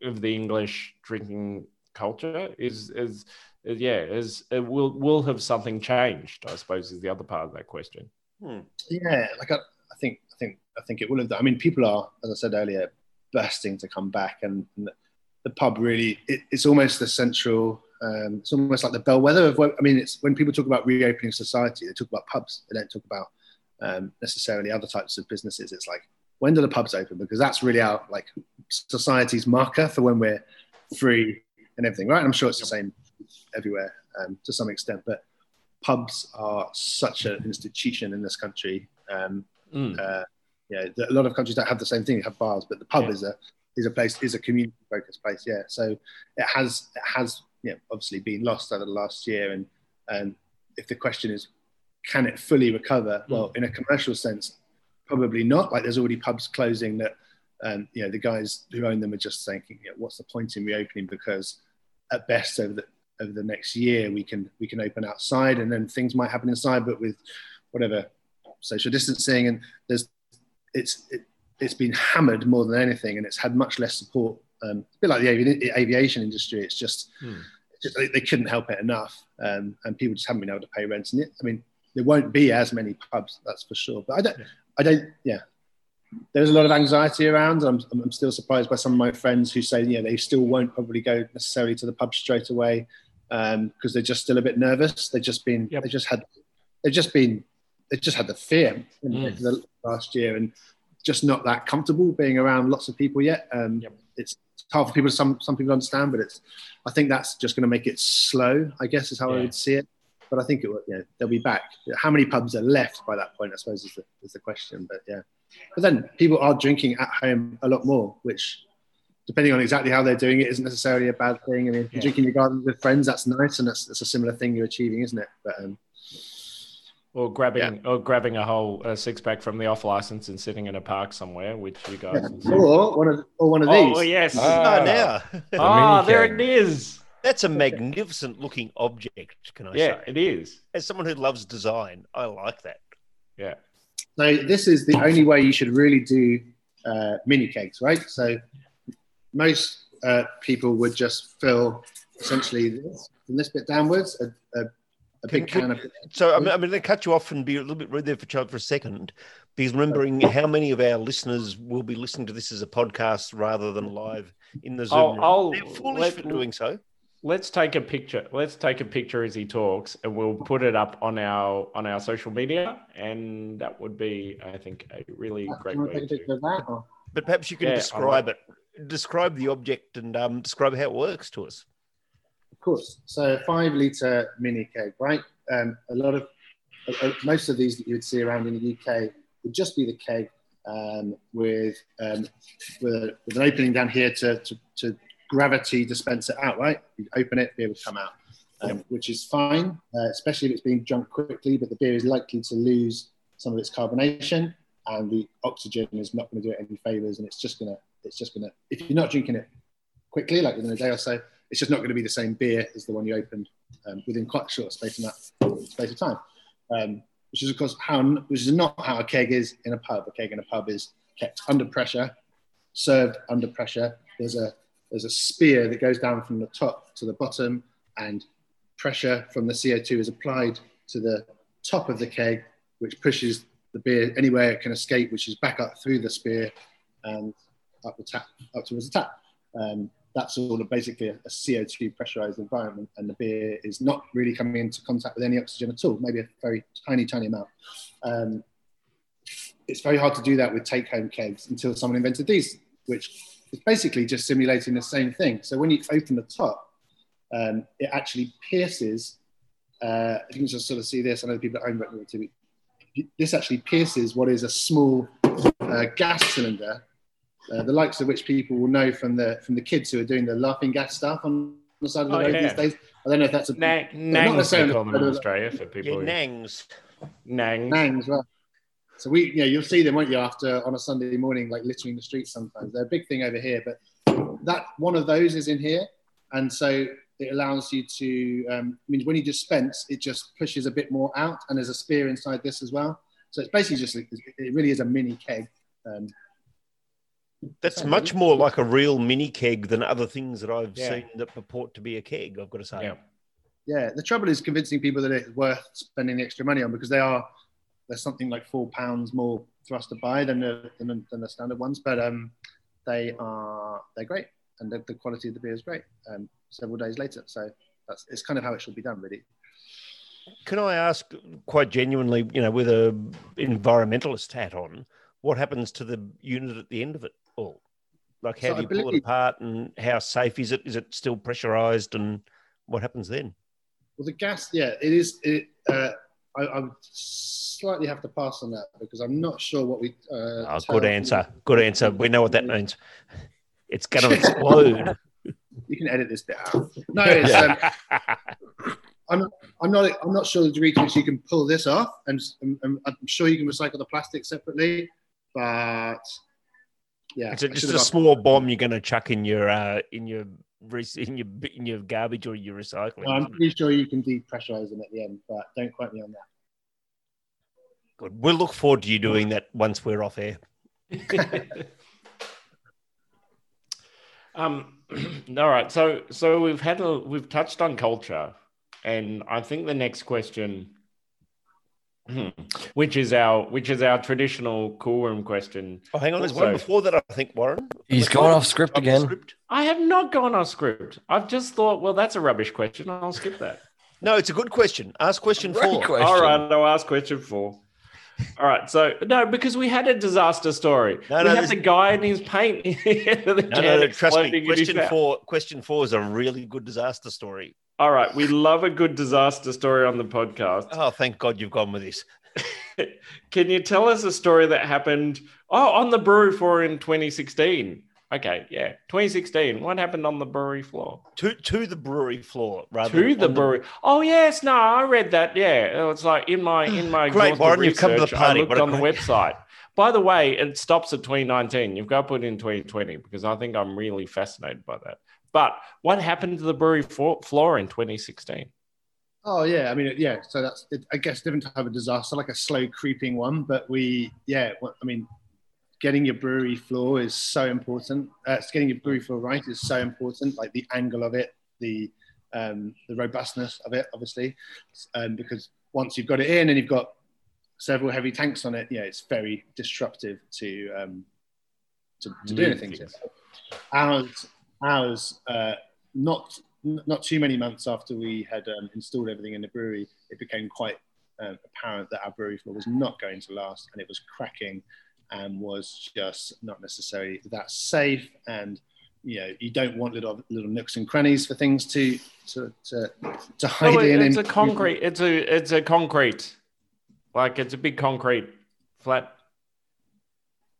S8: of the English drinking culture? Is is yeah, is it will will have something changed? I suppose is the other part of that question.
S6: Hmm. Yeah, like I, I, think I think I think it will have. I mean, people are, as I said earlier, bursting to come back, and, and the pub really it, it's almost the central. Um, it's almost like the bellwether of. What, I mean, it's when people talk about reopening society, they talk about pubs. They don't talk about um, necessarily other types of businesses. It's like when do the pubs open? Because that's really our like society's marker for when we're free and everything, right? I'm sure it's the same everywhere um, to some extent, but pubs are such an institution in this country. Um, mm. uh, yeah, a lot of countries don't have the same thing. You have bars, but the pub yeah. is a is a place is a community focused place. Yeah, so it has it has you know, obviously been lost over the last year, and and if the question is, can it fully recover? Mm. Well, in a commercial sense, probably not. Like there's already pubs closing that, um, you know, the guys who own them are just thinking, you know, what's the point in reopening? Because at best over the over the next year we can we can open outside and then things might happen inside, but with whatever social distancing and there's it's it, has been hammered more than anything and it's had much less support. Um, a bit like the avi- aviation industry, it's just, hmm. it's just they, they, couldn't help it enough, um, and people just haven't been able to pay rent. And it, I mean, there won't be as many pubs, that's for sure. But I don't, yeah. I don't, yeah. There's a lot of anxiety around. I'm, I'm still surprised by some of my friends who say, yeah, they still won't probably go necessarily to the pub straight away because um, they're just still a bit nervous. They've just been, yep. they just had, they've just been, they've just had the fear mm. the last year and just not that comfortable being around lots of people yet. Um, yep. It's hard for people. Some some people understand, but it's. I think that's just going to make it slow. I guess is how yeah. I would see it but I think it will, you know, they'll be back. How many pubs are left by that point? I suppose is the, is the question. But yeah, but then people are drinking at home a lot more, which, depending on exactly how they're doing it, isn't necessarily a bad thing. I mean, yeah. drinking your garden with friends, that's nice, and that's, that's a similar thing you're achieving, isn't it? But um,
S8: or grabbing yeah. or grabbing a whole uh, six pack from the off license and sitting in a park somewhere, which you guys.
S6: Yeah. Or one of or one of these.
S8: Oh yes!
S3: Ah, oh, now.
S8: oh, there it is.
S3: That's a magnificent looking object, can I
S8: yeah,
S3: say?
S8: it is.
S3: As someone who loves design, I like that.
S8: Yeah.
S6: So this is the only way you should really do uh, mini cakes, right? So most uh, people would just fill essentially this from this bit downwards, a, a, a big can, can of.
S3: So I'm, I'm going to cut you off and be a little bit rude there for child for a second, because remembering how many of our listeners will be listening to this as a podcast rather than live in the Zoom.
S8: I'll, I'll,
S3: They're foolish let, for doing so
S8: let's take a picture. Let's take a picture as he talks, and we'll put it up on our on our social media, and that would be, I think, a really great way to.
S3: But perhaps you can yeah, describe it. Describe the object and um, describe how it works to us.
S6: Of course. So, a five liter mini keg, right? Um, a lot of uh, most of these that you would see around in the UK would just be the keg um, with, um, with, a, with, an opening down here to, to, to gravity dispenser out, right? You open it, beer will come out, um, which is fine, uh, especially if it's being drunk quickly, but the beer is likely to lose some of its carbonation and the oxygen is not going to do it any favors and it's just going to, it's just going to, if you're not drinking it quickly, like within a day or so, it's just not going to be the same beer as the one you opened um, within quite a short space of that space of time. Um, which is of course how, which is not how a keg is in a pub. A keg in a pub is kept under pressure, served under pressure. There's a there's a spear that goes down from the top to the bottom, and pressure from the CO2 is applied to the top of the keg, which pushes the beer anywhere it can escape, which is back up through the spear and up the tap, up towards the tap. Um, that's all basically a, a, CO2 pressurized environment, and the beer is not really coming into contact with any oxygen at all, maybe a very tiny, tiny amount. Um, it's very hard to do that with take home kegs until someone invented these, which it's basically just simulating the same thing. So when you open the top, um, it actually pierces. Uh, you can just sort of see this. I know the people at home won't to This actually pierces what is a small uh, gas cylinder, uh, the likes of which people will know from the from the kids who are doing the laughing gas stuff on the side of the oh, road yeah. these days. I don't know if that's a
S8: Nang, nangs, they call them in Australia for people.
S3: Yeah, nangs.
S8: Nangs.
S6: Nangs, right. So we, you know, you'll see them, won't you, after on a Sunday morning, like littering the streets sometimes. They're a big thing over here, but that one of those is in here. And so it allows you to, um, I mean, when you dispense, it just pushes a bit more out and there's a spear inside this as well. So it's basically just, it really is a mini keg. Um,
S3: that's much more like a real mini keg than other things that I've yeah. seen that purport to be a keg, I've got to say.
S8: Yeah.
S6: yeah. The trouble is convincing people that it's worth spending the extra money on because they are there's something like four pounds more for us to buy than the, than, than the standard ones, but um, they are they're great, and the, the, quality of the beer is great. Um, several days later, so that's it's kind of how it should be done, really.
S3: Can I ask, quite genuinely, you know, with a environmentalist hat on, what happens to the unit at the end of it all? Like, how so do you pull it apart, and how safe is it? Is it still pressurized, and what happens then?
S6: Well, the gas, yeah, it is. It, uh, I, I, would slightly have to pass on that because I'm not sure what we. Uh,
S3: oh, good answer. Good answer. We know what that means. It's going (laughs) to explode.
S6: you can edit this bit out. No, it's, um, (laughs) I'm, I'm not. I'm not sure the degree to which you can pull this off, and, and, and, I'm sure you can recycle the plastic separately. but yeah,
S3: it's a, just a small bomb you're going to chuck in your uh, in your (laughs) in your in your garbage or your recycling.
S6: Well, I'm pretty sure you can depressurize them at the end, but don't quote me on that.
S3: Good. We'll look forward to you doing that once we're off air. (laughs)
S8: um, (clears throat) all right. So so we've had a we've touched on culture, and I think the next question, Hmm. which is our which is our traditional cool room question.
S3: Oh, hang on. There's one before that. I think Warren.
S4: He's gone off script again.
S8: Script. I have not gone off script. I've just thought, well, that's a rubbish question. I'll skip that.
S3: No, it's a good question. Ask question
S4: Great
S3: four.
S4: question.
S8: All right, I'll ask question four. All right, so no, because we had a disaster story.
S3: No,
S8: we
S3: no,
S8: had
S3: this-
S8: the guy in his paint. the
S3: No, no, no, trust me. Question four. Question four is a really good disaster story.
S8: All right, we love a good disaster story on the podcast.
S3: Oh, thank God you've gone with this. (laughs)
S8: Can you tell us a story that happened? Oh, on the brewery floor in 2016. Okay, yeah, 2016. What happened on the brewery floor?
S3: To to the brewery floor rather
S8: To
S3: than
S8: the brewery. Oh yes, no, I read that. Yeah, it's like in my (sighs) in my
S3: Great, Warren, you've come to the party.
S8: I looked on the website. By the way, it stops at 2019. You've got to put in 2020 because I think I'm really fascinated by that. But what happened to the brewery floor in 2016?
S6: Oh yeah, I mean yeah. So that's it, I guess different type of disaster, like a slow creeping one. But we yeah, what- I mean, getting your brewery floor is so important. Uh, getting your brewery floor right is so important. Like the angle of it, the um, the robustness of it, obviously, um, because once you've got it in and you've got several heavy tanks on it, yeah, it's very disruptive to um, to, to do anything. to.
S8: things.
S6: Ours, ours, uh, not not too many months after we had um, installed everything in the brewery, it became quite uh, apparent that our brewery floor was not going to last, and it was cracking, and was just not necessarily that safe. And you know, you don't want little little nooks and crannies for things to to to, to hide
S8: No,
S6: in.
S8: it's a concrete. It's a it's a concrete, like it's a big concrete flat.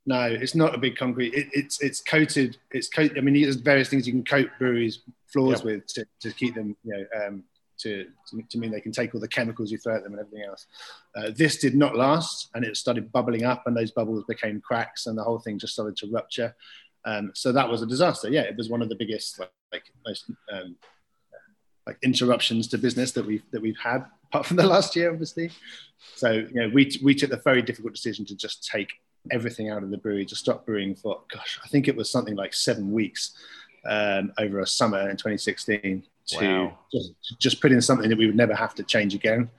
S6: No, it's not a big concrete. It, it's it's coated. It's coat. I mean, there's various things you can coat breweries floors
S8: Yep.
S6: with to, to keep them, you know, um, to, to to mean they can take all the chemicals you throw at them and everything else. Uh, this did not last, and it started bubbling up, and those bubbles became cracks, and the whole thing just started to rupture. Um, so that was a disaster. Yeah, it was one of the biggest, like, like most um, like interruptions to business that we've that we've had, apart from the last year, obviously. So you know, we we took the very difficult decision to just take everything out of the brewery, to stop brewing for gosh, I think it was something like seven weeks um, over a summer in 2016 to
S8: Wow.
S6: just, just put in something that we would never have to change again.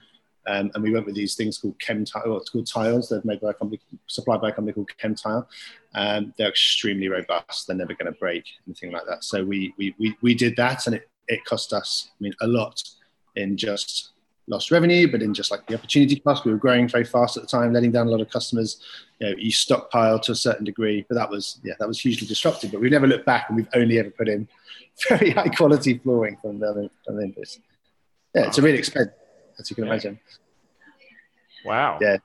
S6: Um, and we went with these things called Kemtile, it's called tiles. They're made by a company, supplied by a company called Kemtile. Um, they're extremely robust. They're never going to break, anything like that. So we, we, we, we did that and it, it cost us, I mean, a lot in just lost revenue, but in just like the opportunity cost. We were growing very fast at the time, letting down a lot of customers. You know, you stockpile to a certain degree, but that was, yeah, that was hugely disruptive. But we've never looked back and we've only ever put in (laughs) very high quality flooring from the, from the inputs. Yeah, it's a really expensive, as you can
S8: Yeah.
S6: imagine.
S8: Wow.
S6: Yeah.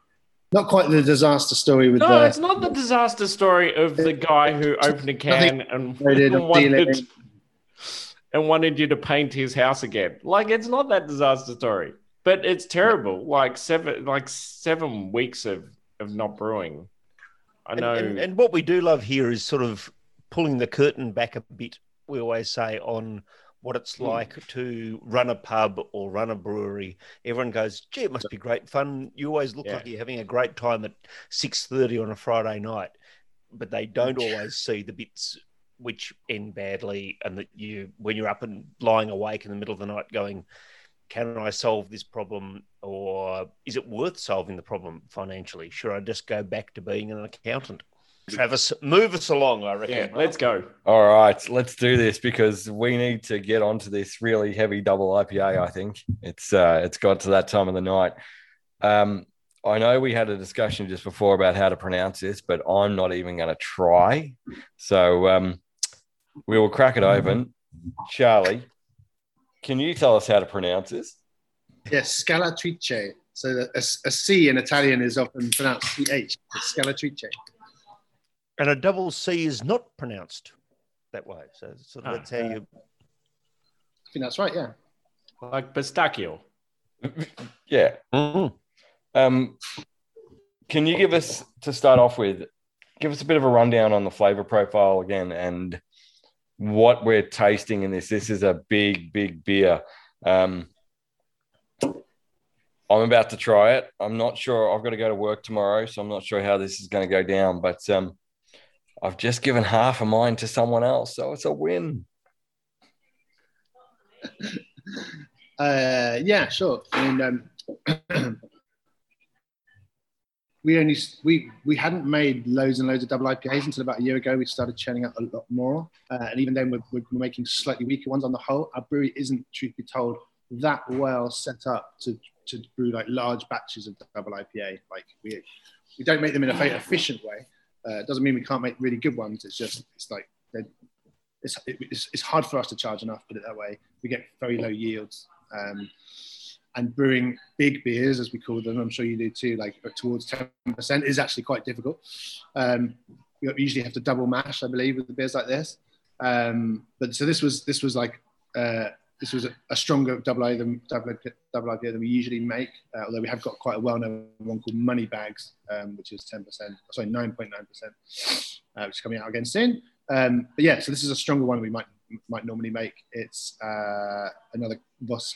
S6: Not quite the disaster story with
S8: No,
S6: the
S8: it's not the disaster story of the guy who (laughs) opened a can and (laughs) wanted,
S6: dealing.
S8: and wanted you to paint his house again. Like it's not that disaster story, but it's terrible. Like seven, like seven weeks of of not brewing. I know.
S3: and, and what we do love here is sort of pulling the curtain back a bit. We always say on what it's
S8: Hmm.
S3: like to run a pub or run a brewery. Everyone goes, "Gee, it must be great fun." You always look
S8: Yeah.
S3: like you're having a great time at six thirty on a Friday night, but they don't always see the bits which end badly, and that you when you're up and lying awake in the middle of the night going. Can I solve this problem, or is it worth solving the problem financially? Should I just go back to being an accountant? Travis, move us along. I reckon.
S8: yeah, let's go.
S4: All right, let's do this because we need to get onto this really heavy double IPA. I think it's uh, it's got to that time of the night. Um, I know we had a discussion just before about how to pronounce this, but I'm not even going to try. So um, we will crack it open. Charlie, can you tell us how to pronounce this?
S6: yes, scalatrice. So that a, a C in Italian is often pronounced CH. It's scalatrice.
S3: And a double C is not pronounced that way. So sort of
S8: Ah,
S3: that's how you.
S6: I think that's right, yeah.
S8: Like pistachio. (laughs)
S4: Yeah.
S3: Mhm.
S4: Um, can you give us to start off with give us a bit of a rundown on the flavor profile again and what we're tasting in this. This is a big, big beer. Um, I'm about to try it. I'm not sure. I've got to go to work tomorrow, so I'm not sure how this is going to go down. But um, I've just given half of mine to someone else, so it's a win. (laughs)
S6: Uh, yeah, sure. I mean, um, (clears throat) we only we we hadn't made loads and loads of double IPAs until about a year ago. We started churning out a lot more, uh, and even then we're, we're, making slightly weaker ones on the whole. Our brewery isn't, truth be told, that well set up to to brew like large batches of double IPA. Like we we don't make them in a very efficient way. Uh, it doesn't mean we can't make really good ones. It's just it's like it's, it's, it's hard for us to charge enough. Put it that way. We get very low yields. Um, and brewing big beers, as we call them, I'm sure you do too, like towards 10% is actually quite difficult. Um, you usually have to double mash, I believe, with the beers like this. Um, but so this was this was like uh, this was a, a, stronger double A than double, double IPA than we usually make. Uh, although we have got quite a well-known one called Money Bags, um, which is 10%, sorry, 9.9%, uh, which is coming out again soon. Um, but yeah, so this is a stronger one we might might normally make. It's uh, another Voss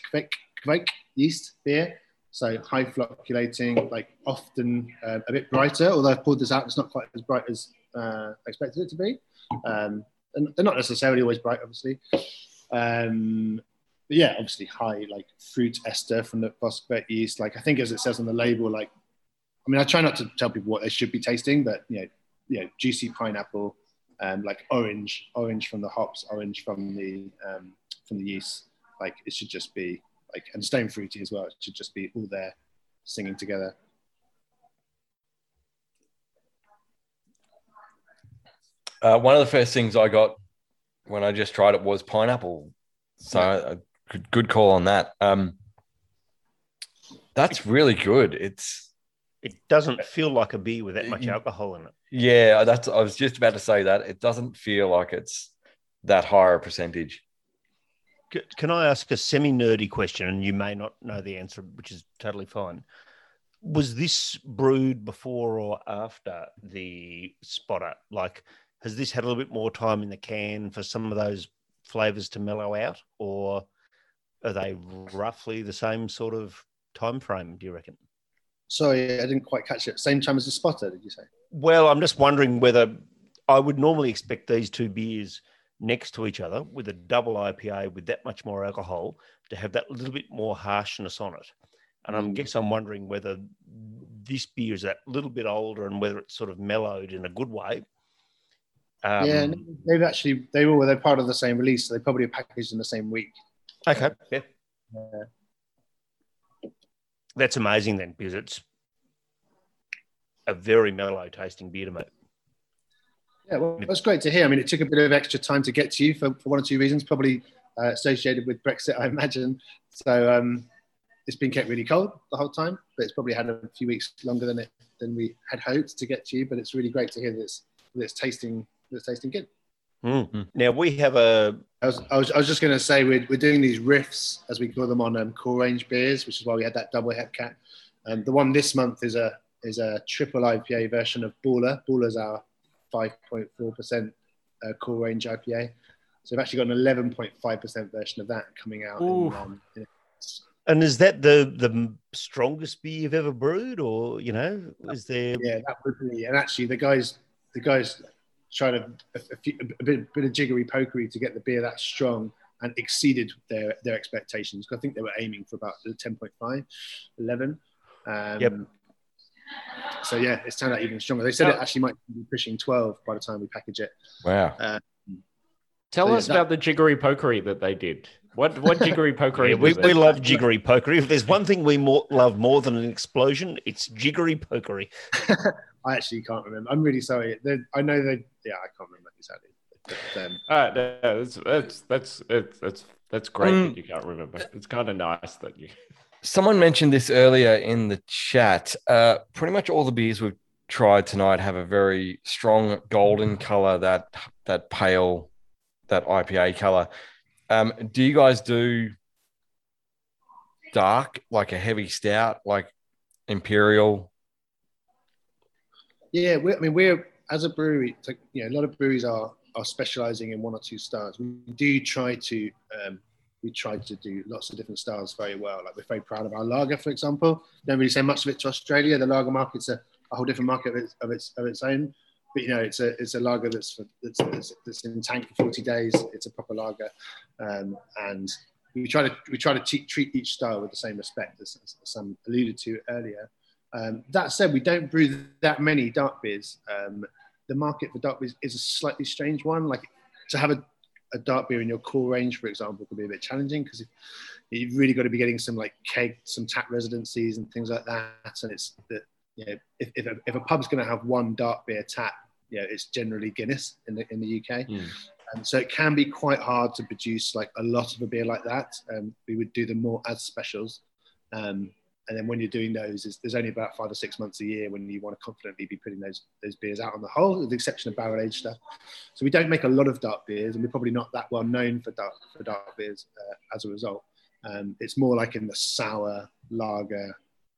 S6: Kveik yeast beer. So high flocculating, like often uh, a bit brighter. Although I've poured this out, it's not quite as bright as uh, I expected it to be. Um, and they're not necessarily always bright, obviously. Um, but yeah, obviously high like fruit ester from the Kveik yeast. Like I think as it says on the label, like I mean, I try not to tell people what they should be tasting, but you know, you know, juicy pineapple, um, like orange, orange from the hops, orange from the um, from the yeast. Like it should just be like and stone fruity as well. It should just be all there singing together.
S4: Uh, one of the first things I got when I just tried it was pineapple. So yeah. good, good call on that. Um, that's really good. It's
S3: it doesn't feel like a beer with that much alcohol in it.
S4: Yeah, that's. I was just about to say that it doesn't feel like it's that higher percentage.
S3: Can I ask a semi nerdy question? And you may not know the answer, which is totally fine. Was this brewed before or after the spotter? Like, has this had a little bit more time in the can for some of those flavors to mellow out, or are they roughly the same sort of time frame? Do you reckon?
S6: Sorry, I didn't quite catch it. Same time as the spotter, did you say?
S3: Well, I'm just wondering whether I would normally expect these two beers next to each other with a double IPA with that much more alcohol to have that little bit more harshness on it. And I mm. guess I'm wondering whether this beer is that little bit older and whether it's sort of mellowed in a good way.
S6: Um, yeah, they've actually they were they're part of the same release, so they probably are packaged in the same week.
S3: Okay, yeah. yeah. That's amazing then, because it's a very mellow tasting beer to me.
S6: Yeah, well, that's great to hear. I mean, it took a bit of extra time to get to you for, for one or two reasons, probably uh, associated with Brexit, (laughs) I imagine. So um, it's been kept really cold the whole time, but it's probably had a few weeks longer than it than we had hoped to get to you. But it's really great to hear that it's, that it's tasting that it's tasting good.
S3: Mm-hmm. Now we have a.
S6: I was, I was, I was just going to say we're, we're doing these riffs as we call them on um, core range beers, which is why we had that double Hepcat. And the one this month is a is a triple IPA version of Baller. Baller's our 5.4% uh, core range IPA. So we've actually got an 11.5% version of that coming out. In, um, in
S3: and is that the the strongest beer you've ever brewed, or you know, is there?
S6: Yeah, that would be. And actually, the guys, the guys tried a, a, few, a bit, bit of jiggery pokery to get the beer that strong and exceeded their their expectations. I think they were aiming for about 10.5, 11. Um, yep. So yeah, it's turned out even stronger. They said it actually might be pushing 12 by the time we package it.
S4: Wow. Um,
S8: Tell so us yeah, about that... the jiggery pokery that they did. What what jiggery (laughs) pokery?
S3: yeah, we, we love jiggery pokery. If there's one thing we more, love more than an explosion, it's jiggery pokery. (laughs)
S6: I actually can't remember. I'm really sorry. They're, I know they. Yeah, I can't remember exactly.
S8: But, um... uh, that's that's that's that's that's great um, that you can't remember. It's kind of nice that you.
S4: Someone mentioned this earlier in the chat. Uh, pretty much all the beers we've tried tonight have a very strong golden color, that that pale, that IPA color. Um, do you guys do dark, like a heavy stout, like Imperial?
S6: Yeah, I mean we're as a brewery, like, you know, a lot of breweries are are specializing in one or two styles. We do try to um, we try to do lots of different styles very well. Like we're very proud of our lager, for example. Don't really say much of it to Australia. The lager market's a, a whole different market of its, of its of its own. But you know, it's a it's a lager that's for, that's, that's, that's in tank for 40 days. It's a proper lager, um, and we try to we try to treat each style with the same respect as, as some alluded to earlier. Um, that said, we don't brew that many dark beers. Um, the market for dark beers is a slightly strange one. Like to have a, a dark beer in your core range, for example, could be a bit challenging because you've really got to be getting some like keg, some tap residencies and things like that. And it's that you know if, if, a, if a pub's going to have one dark beer tap, you know it's generally Guinness in the in the UK. Mm. And so it can be quite hard to produce like a lot of a beer like that. Um, we would do them more as specials. Um, and then when you're doing those, there's only about five or six months a year when you want to confidently be putting those those beers out on the whole, with the exception of barrel aged stuff. So we don't make a lot of dark beers, and we're probably not that well known for dark for dark beers uh, as a result. Um, it's more like in the sour lager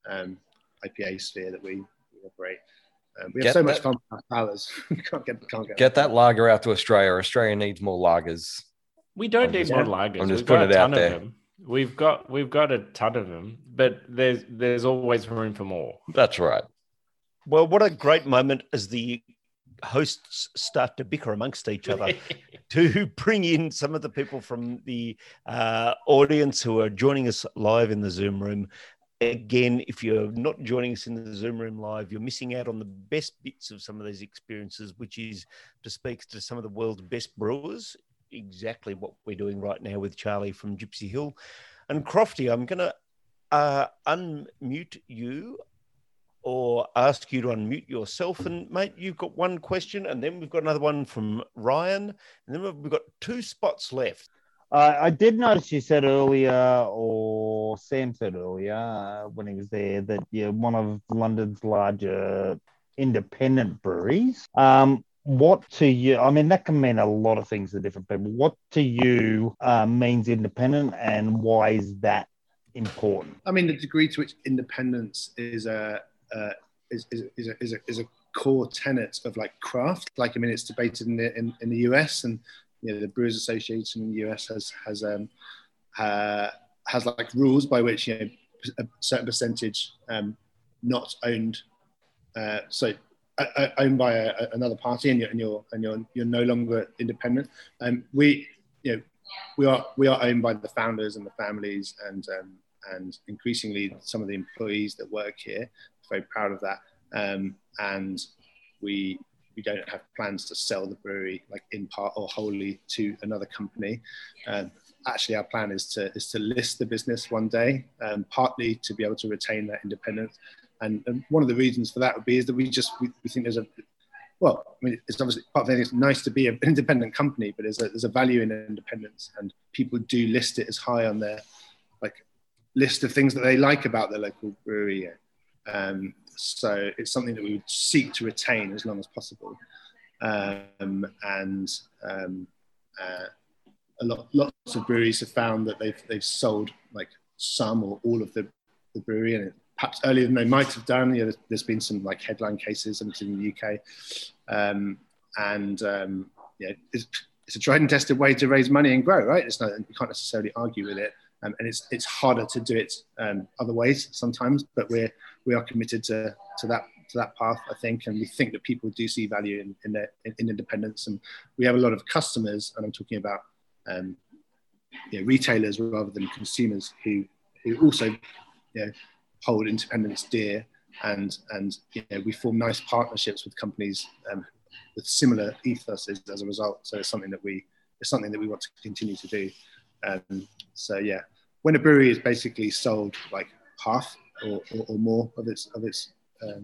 S6: um, IPA sphere that we, we operate. Um, we have get so that, much fun with our sours. (laughs) can't get
S4: can't get, get that lager out to Australia. Australia needs more lagers.
S8: We don't I'm need
S4: just,
S8: more lagers.
S4: I'm just We've putting it out there.
S8: We've got we've got a ton of them, but there's there's always room for more.
S4: That's right.
S3: Well, what a great moment as the hosts start to bicker amongst each other (laughs) to bring in some of the people from the uh, audience who are joining us live in the Zoom room. Again, if you're not joining us in the Zoom room live, you're missing out on the best bits of some of these experiences, which is to speak to some of the world's best brewers exactly what we're doing right now with Charlie from Gipsy Hill. And Crofty, I'm going to uh, unmute you or ask you to unmute yourself. And mate, you've got one question, and then we've got another one from Ryan, and then we've got two spots left.
S9: Uh, I did notice you said earlier, or Sam said earlier uh, when he was there, that you're one of London's larger independent breweries. Um, what to you i mean that can mean a lot of things to different people. What to you uh, means independent and why is that important?
S6: I mean the degree to which independence is a uh, is, is, is, a, is, a, is a core tenet of like craft. Like i mean it's debated in the in, in the us and you know the brewers association in the us has has um uh, has like rules by which you know a certain percentage um not owned uh, so owned by a, another party and you're, and you're and you're you're no longer independent. Um, we you know we are we are owned by the founders and the families and um, and increasingly some of the employees that work here. Very proud of that. Um, and we we don't have plans to sell the brewery like in part or wholly to another company. Um, actually, our plan is to is to list the business one day, um, partly to be able to retain that independence, and, and, one of the reasons for that would be is that we just we, we think there's a well, I mean, it's obviously part of it. It's nice to be an independent company, but there's a, there's a value in independence, and people do list it as high on their like list of things that they like about their local brewery. Um, so it's something that we would seek to retain as long as possible. Um, and um, uh, a lot, lots of breweries have found that they've they've sold like some or all of the, the brewery, and it perhaps earlier than they might have done. You know, there's been some like headline cases, and it's in the UK, um, and um, yeah, it's, it's, a tried and tested way to raise money and grow, right? It's not you can't necessarily argue with it, um, and it's it's harder to do it um, other ways sometimes, but we're we are committed to to that to that path, I think, and we think that people do see value in in, their, in, in independence, and we have a lot of customers, and I'm talking about um, you know, retailers rather than consumers who who also you know, hold independence dear, and and you know, we form nice partnerships with companies um, with similar ethos as, as, a result. So it's something that we it's something that we want to continue to do. Um, so yeah, when a brewery is basically sold like half or, or, or more of its of its um,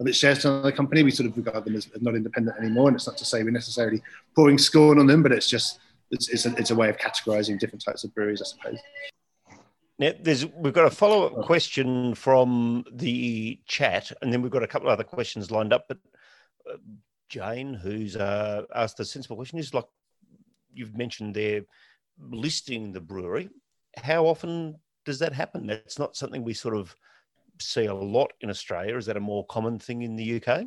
S6: of its shares to another company, we sort of regard them as not independent anymore. And it's not to say we're necessarily pouring scorn on them, but it's just it's, it's, a, it's a way of categorizing different types of breweries, I suppose.
S3: Now, there's we've got a follow up question from the chat, and then we've got a couple of other questions lined up. But uh, Jane, who's uh, asked a sensible question, is like you've mentioned there listing the brewery. How often does that happen? That's not something we sort of see a lot in Australia. Is that a more common thing in the UK?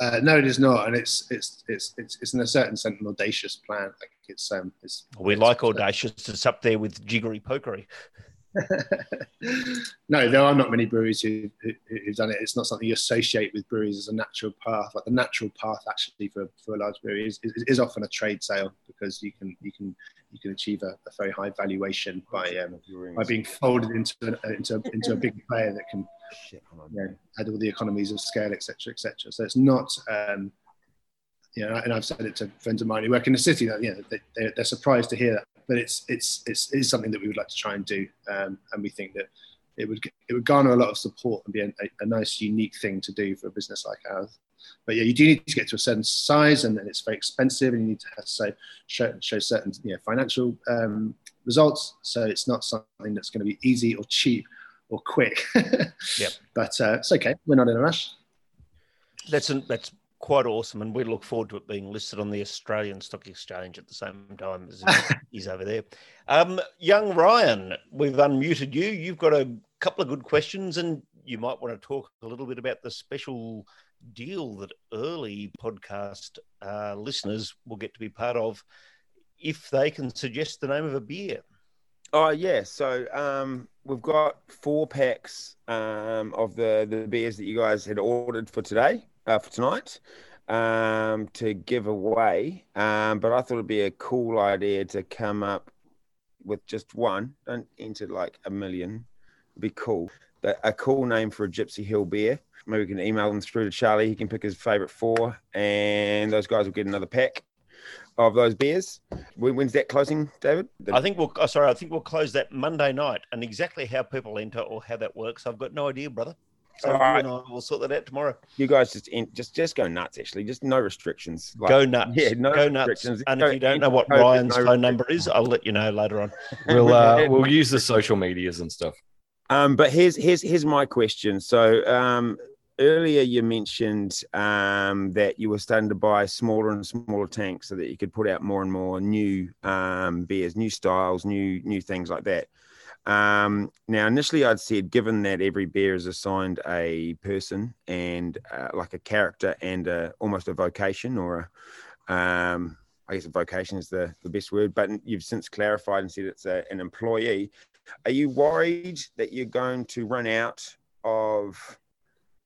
S6: Uh, no, it is not, and it's it's it's it's, it's in a certain sense an audacious plan. Like it's um, it's
S3: we
S6: it's,
S3: like audacious. It's up there with jiggery pokery. (laughs)
S6: no, there are not many breweries who, who who've done it. It's not something you associate with breweries as a natural path. Like the natural path, actually, for, for a large brewery is, is, is often a trade sale because you can you can you can achieve a, a very high valuation by um, by being folded into a, into into a big (laughs) player that can you know, add all the economies of scale, etc., etc. So it's not. Um, you know, and I've said it to friends of mine who work in the city that you know they, they're, they're surprised to hear that but it's it's it's, it's something that we would like to try and do, um, and we think that it would it would garner a lot of support and be a, a, nice, unique thing to do for a business like ours. But yeah, you do need to get to a certain size, and then it's very expensive, and you need to have to show show certain you know, financial um, results. So it's not something that's going to be easy or cheap or quick. (laughs)
S3: yep.
S6: But uh, it's okay. We're not in a rush.
S3: That's an, that's quite awesome, and we look forward to it being listed on the Australian Stock Exchange at the same time as he's (laughs) over there. Um, young Ryan, we've unmuted you. You've got a couple of good questions, and you might want to talk a little bit about the special deal that early podcast uh, listeners will get to be part of if they can suggest the name of a beer.
S7: Oh yeah, so um, we've got four packs um, of the the beers that you guys had ordered for today uh, for tonight um, to give away. Um, but I thought it'd be a cool idea to come up with just one. Don't enter like a million. It'd be cool. But a cool name for a Gipsy Hill beer. Maybe we can email them through to Charlie. He can pick his favorite four, and those guys will get another pack of those beers. When's that closing, David?
S3: I think we'll. Oh, sorry, I think we'll close that Monday night. And exactly how people enter or how that works, I've got no idea, brother. So All right. we'll sort that out tomorrow.
S7: You guys just in, just just go nuts. Actually, just no restrictions.
S3: Like, go nuts. Yeah, no go restrictions. nuts. And if you don't know what Ryan's no phone number is, I'll let you know later on. (laughs)
S4: We'll uh, we'll use the social medias and stuff.
S7: Um, but here's here's here's my question. So um, earlier you mentioned um, that you were starting to buy smaller and smaller tanks so that you could put out more and more new um, beers, new styles, new new things like that. Um, now, initially, I'd said, given that every beer is assigned a person and uh, like a character and a, almost a vocation, or a, um, I guess a vocation is the, the best word, but you've since clarified and said it's a, an employee. Are you worried that you're going to run out of,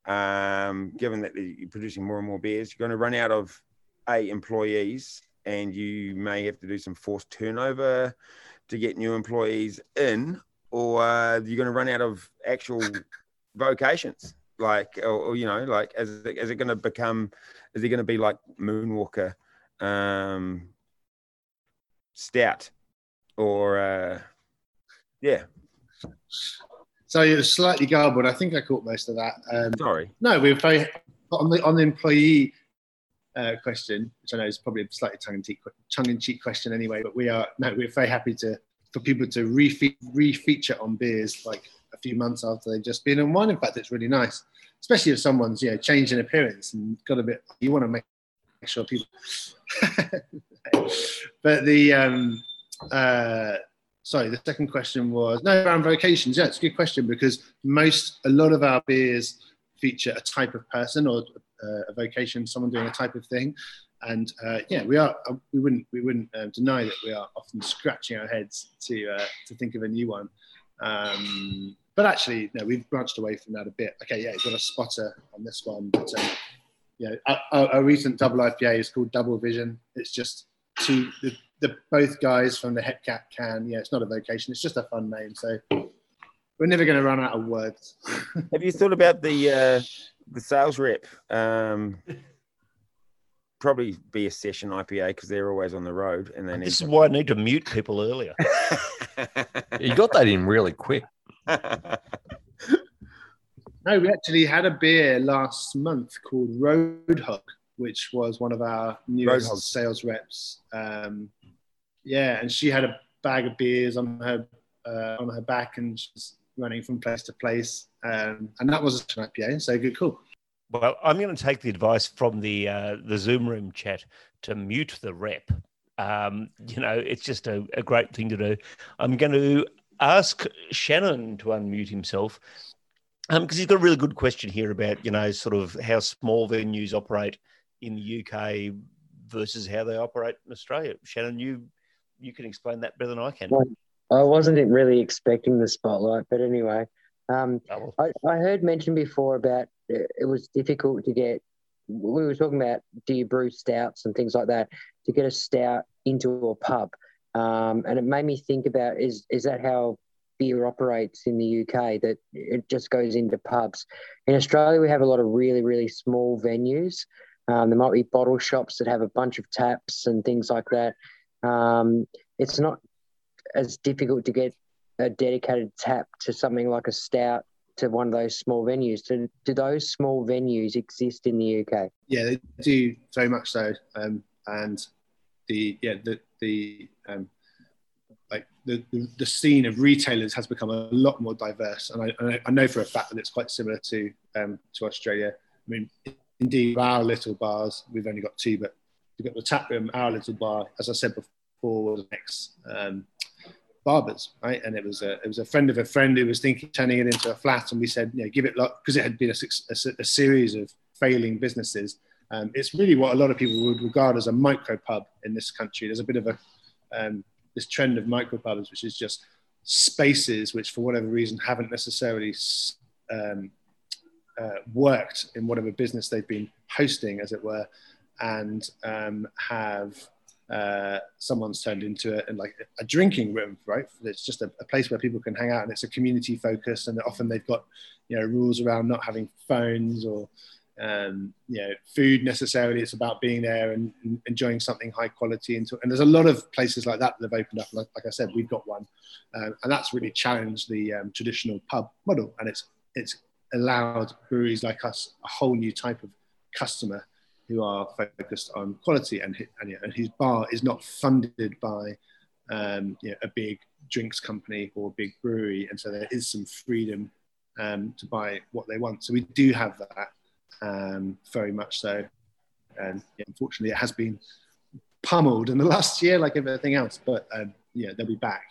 S7: um, given that you're producing more and more beers, you're going to run out of a employees and you may have to do some forced turnover to get new employees in or uh, you're going to run out of actual vocations. Like or, or, you know like is it, is it going to become is it going to be like moonwalker um stout or uh yeah
S6: so it was slightly garbled i think i caught most of that um
S7: sorry
S6: no we are very on the on the employee uh, question which i know is probably a slightly tongue-in-cheek tongue-in-cheek question anyway but we are no we're very happy to for people to re- re-feature on beers like a few months after they've just been on one. In fact, it's really nice, especially if someone's you know changed in appearance and got a bit. You want to make sure people. (laughs) but the um, uh, sorry, the second question was no around vocations. Yeah, it's a good question because most a lot of our beers feature a type of person or uh, a vocation, someone doing a type of thing. And uh, yeah, we are. Uh, we wouldn't. We wouldn't uh, deny that we are often scratching our heads to uh, to think of a new one. Um, but actually, no, we've branched away from that a bit. Okay, yeah, got a spotter on this one, but um, yeah, a recent double IPA is called Double Vision. It's just two the, the both guys from the Hepcat can. Yeah, it's not a vocation. It's just a fun name. So we're never going to run out of words. (laughs)
S7: Have you thought about the uh, the sales rep? Um, probably be a session IPA because they're always on the road. And then
S3: this is why I need to mute people earlier. (laughs)
S4: you got that in really quick. (laughs)
S6: no, we actually had a beer last month called Roadhog, which was one of our newest Roadhog. sales reps. Um, yeah, and she had a bag of beers on her uh, on her back, and she's running from place to place. Um, and that was an IPA, so good, cool.
S3: Well, I'm going to take the advice from the uh, the Zoom room chat to mute the rep. Um, you know, it's just a, a great thing to do. I'm going to ask Shannon to unmute himself. Um, because he's got a really good question here about you know sort of how small venues operate in the UK versus how they operate in Australia. Shannon, you you can explain that better than I can.
S10: Well, I wasn't really expecting the spotlight, but anyway, um, oh. I, I heard mentioned before about it was difficult to get. We were talking about do you brew stouts and things like that to get a stout into a pub, um, and it made me think about is is that how beer operates in the UK that it just goes into pubs. In Australia, we have a lot of really, really small venues. Um, there might be bottle shops that have a bunch of taps and things like that. Um, it's not as difficult to get a dedicated tap to something like a stout to one of those small venues. Do, do those small venues exist in the UK?
S6: Yeah, they do very much so. Um, and the yeah the the um, like the, the, scene of retailers has become a lot more diverse, and I, I know for a fact that it's quite similar to um, to Australia. I mean, indeed, our little bars we've only got two, but we've got the tap room. Our little bar, as I said before, was ex um, barbers, right? And it was a it was a friend of a friend who was thinking turning it into a flat, and we said, you know, give it because it had been a, a, a series of failing businesses. Um, it's really what a lot of people would regard as a micro pub in this country. There's a bit of a um, this trend of micro pubs which is just spaces which, for whatever reason, haven't necessarily um, uh, worked in whatever business they've been hosting, as it were, and um, have uh, someone's turned into and like a drinking room, right? It's just a, a, place where people can hang out, and it's a community focus, and often they've got you know rules around not having phones or um, you know, food necessarily. It's about being there and, and enjoying something high quality. And, to, and, there's a lot of places like that that have opened up. Like, like I said, we've got one, uh, and that's really challenged the um, traditional pub model. And it's it's allowed breweries like us a whole new type of customer who are focused on quality and and, and whose bar is not funded by um, you know, a big drinks company or a big brewery, and so there is some freedom um, to buy what they want. So we do have that um, very much so. And yeah, unfortunately, it has been pummeled in the last year, like everything else. But um, yeah, they'll be back,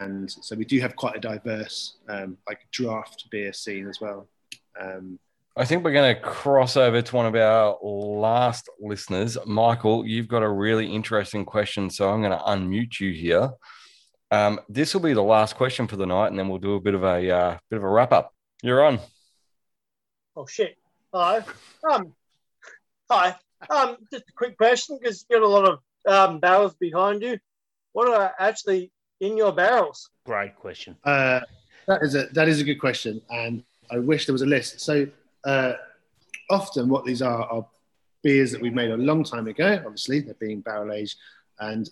S6: and so we do have quite a diverse, um, like draft beer scene as well. Um,
S4: I think we're going to cross over to one of our last listeners, Michael. You've got a really interesting question, so I'm going to unmute you here. Um, this will be the last question for the night, and then we'll do a bit of a uh, bit of a wrap up. You're on.
S11: Oh shit! Hello. Um, hi. Um, just a quick question because you've got a lot of um, barrels behind you. What are actually in your barrels?
S3: Great question.
S6: Uh, that is a that is a good question, and I wish there was a list. So uh, often, what these are are beers that we've made a long time ago. Obviously, they're being barrel aged, and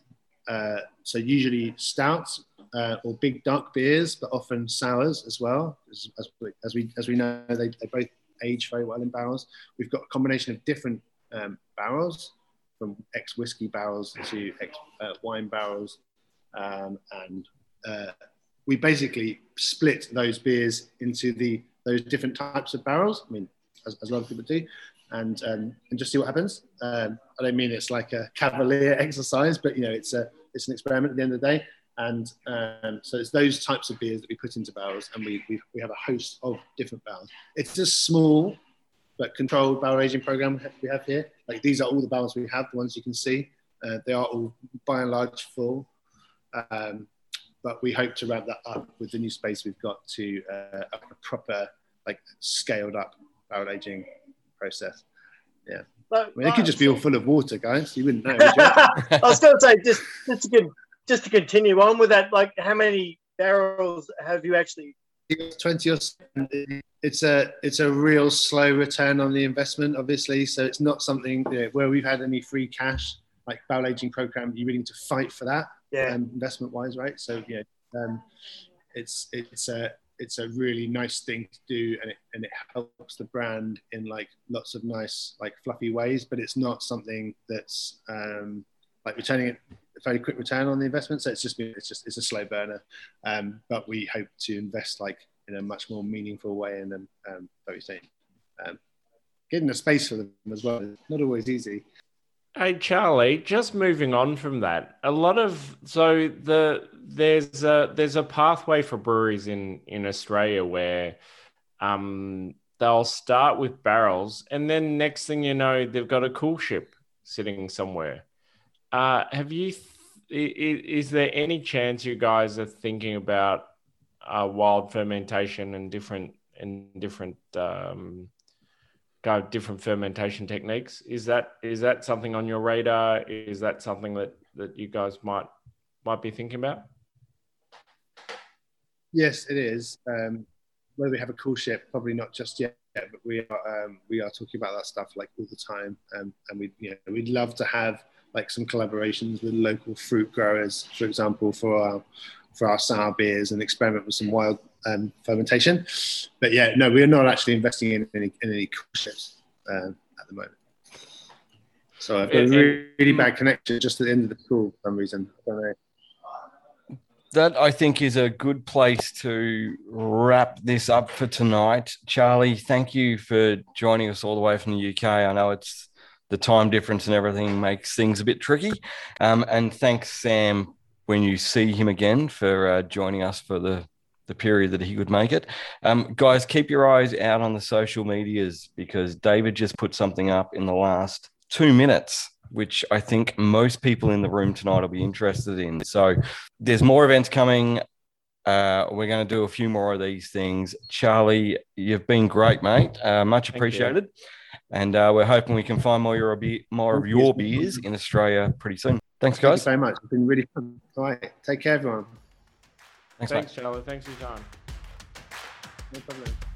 S6: uh, so usually stouts uh, or big dark beers, but often sours as well. As, as, we, as we as we know, they, they both age very well in barrels. We've got a combination of different um, barrels, from ex whiskey barrels to ex uh, wine barrels, um, and uh, we basically split those beers into the those different types of barrels. I mean, as, as a lot of people do, and um, and just see what happens. Um, I don't mean it's like a cavalier (laughs) exercise, but you know, it's a it's an experiment at the end of the day. And um, so it's those types of beers that we put into barrels, and we, we, we have a host of different barrels. It's a small but controlled barrel aging program we have here. Like these are all the barrels we have, the ones you can see. Uh, they are all by and large full. Um, but we hope to ramp that up with the new space we've got to uh, a proper, like scaled up barrel aging process. Yeah. But, I mean, it could just be all full of water, guys. You wouldn't know. Would you? (laughs)
S11: I was going to say, just, just to get just to continue on with that, like how many barrels have you actually?
S6: Twenty or it's a it's a real slow return on the investment, obviously. So it's not something you know, where we've had any free cash like barrel aging program. You're willing to fight for that,
S11: yeah,
S6: um, investment wise, right? So yeah, um, it's it's a it's a really nice thing to do, and it and it helps the brand in like lots of nice like fluffy ways. But it's not something that's um, like returning a very quick return on the investment. So it's just it's just it's a slow burner, um, but we hope to invest like in a much more meaningful way in them um, very soon. Um, getting a space for them as well is not always easy.
S8: Hey Charlie, just moving on from that, a lot of so the there's a there's a pathway for breweries in in Australia where um, they'll start with barrels, and then next thing you know, they've got a coolship sitting somewhere. Uh, have you? Th- is there any chance you guys are thinking about uh, wild fermentation and different and different um, kind of different fermentation techniques? Is that is that something on your radar? Is that something that that you guys might might be thinking about?
S6: Yes, it is. Um, whether we have a coolship, probably not just yet, but we are um, we are talking about that stuff like all the time, um, and we you know we'd love to have like some collaborations with local fruit growers, for example, for our for our sour beers and experiment with some wild um, fermentation. But yeah, no, we're not actually investing in any in any coolships um, at the moment. So I've got a really, really bad connection just at the end of the call for some reason. I don't know
S4: that I think is a good place to wrap this up for tonight. Charlie, thank you for joining us all the way from the UK. I know it's the time difference and everything makes things a bit tricky. Um, and thanks, Sam, when you see him again for uh, joining us for the the period that he could make it. Um, guys, keep your eyes out on the social medias because David just put something up in the last two minutes which I think most people in the room tonight will be interested in. So there's more events coming. Uh, we're going to do a few more of these things. Charlie, you've been great, mate. Uh, much appreciated. And uh, we're hoping we can find more, your, more of your beers in Australia pretty soon. Thanks, guys.
S6: Thank you very much. It's been really fun. All right. Take care, everyone.
S8: Thanks, Thanks Charlie. Thanks for your.
S6: No problem.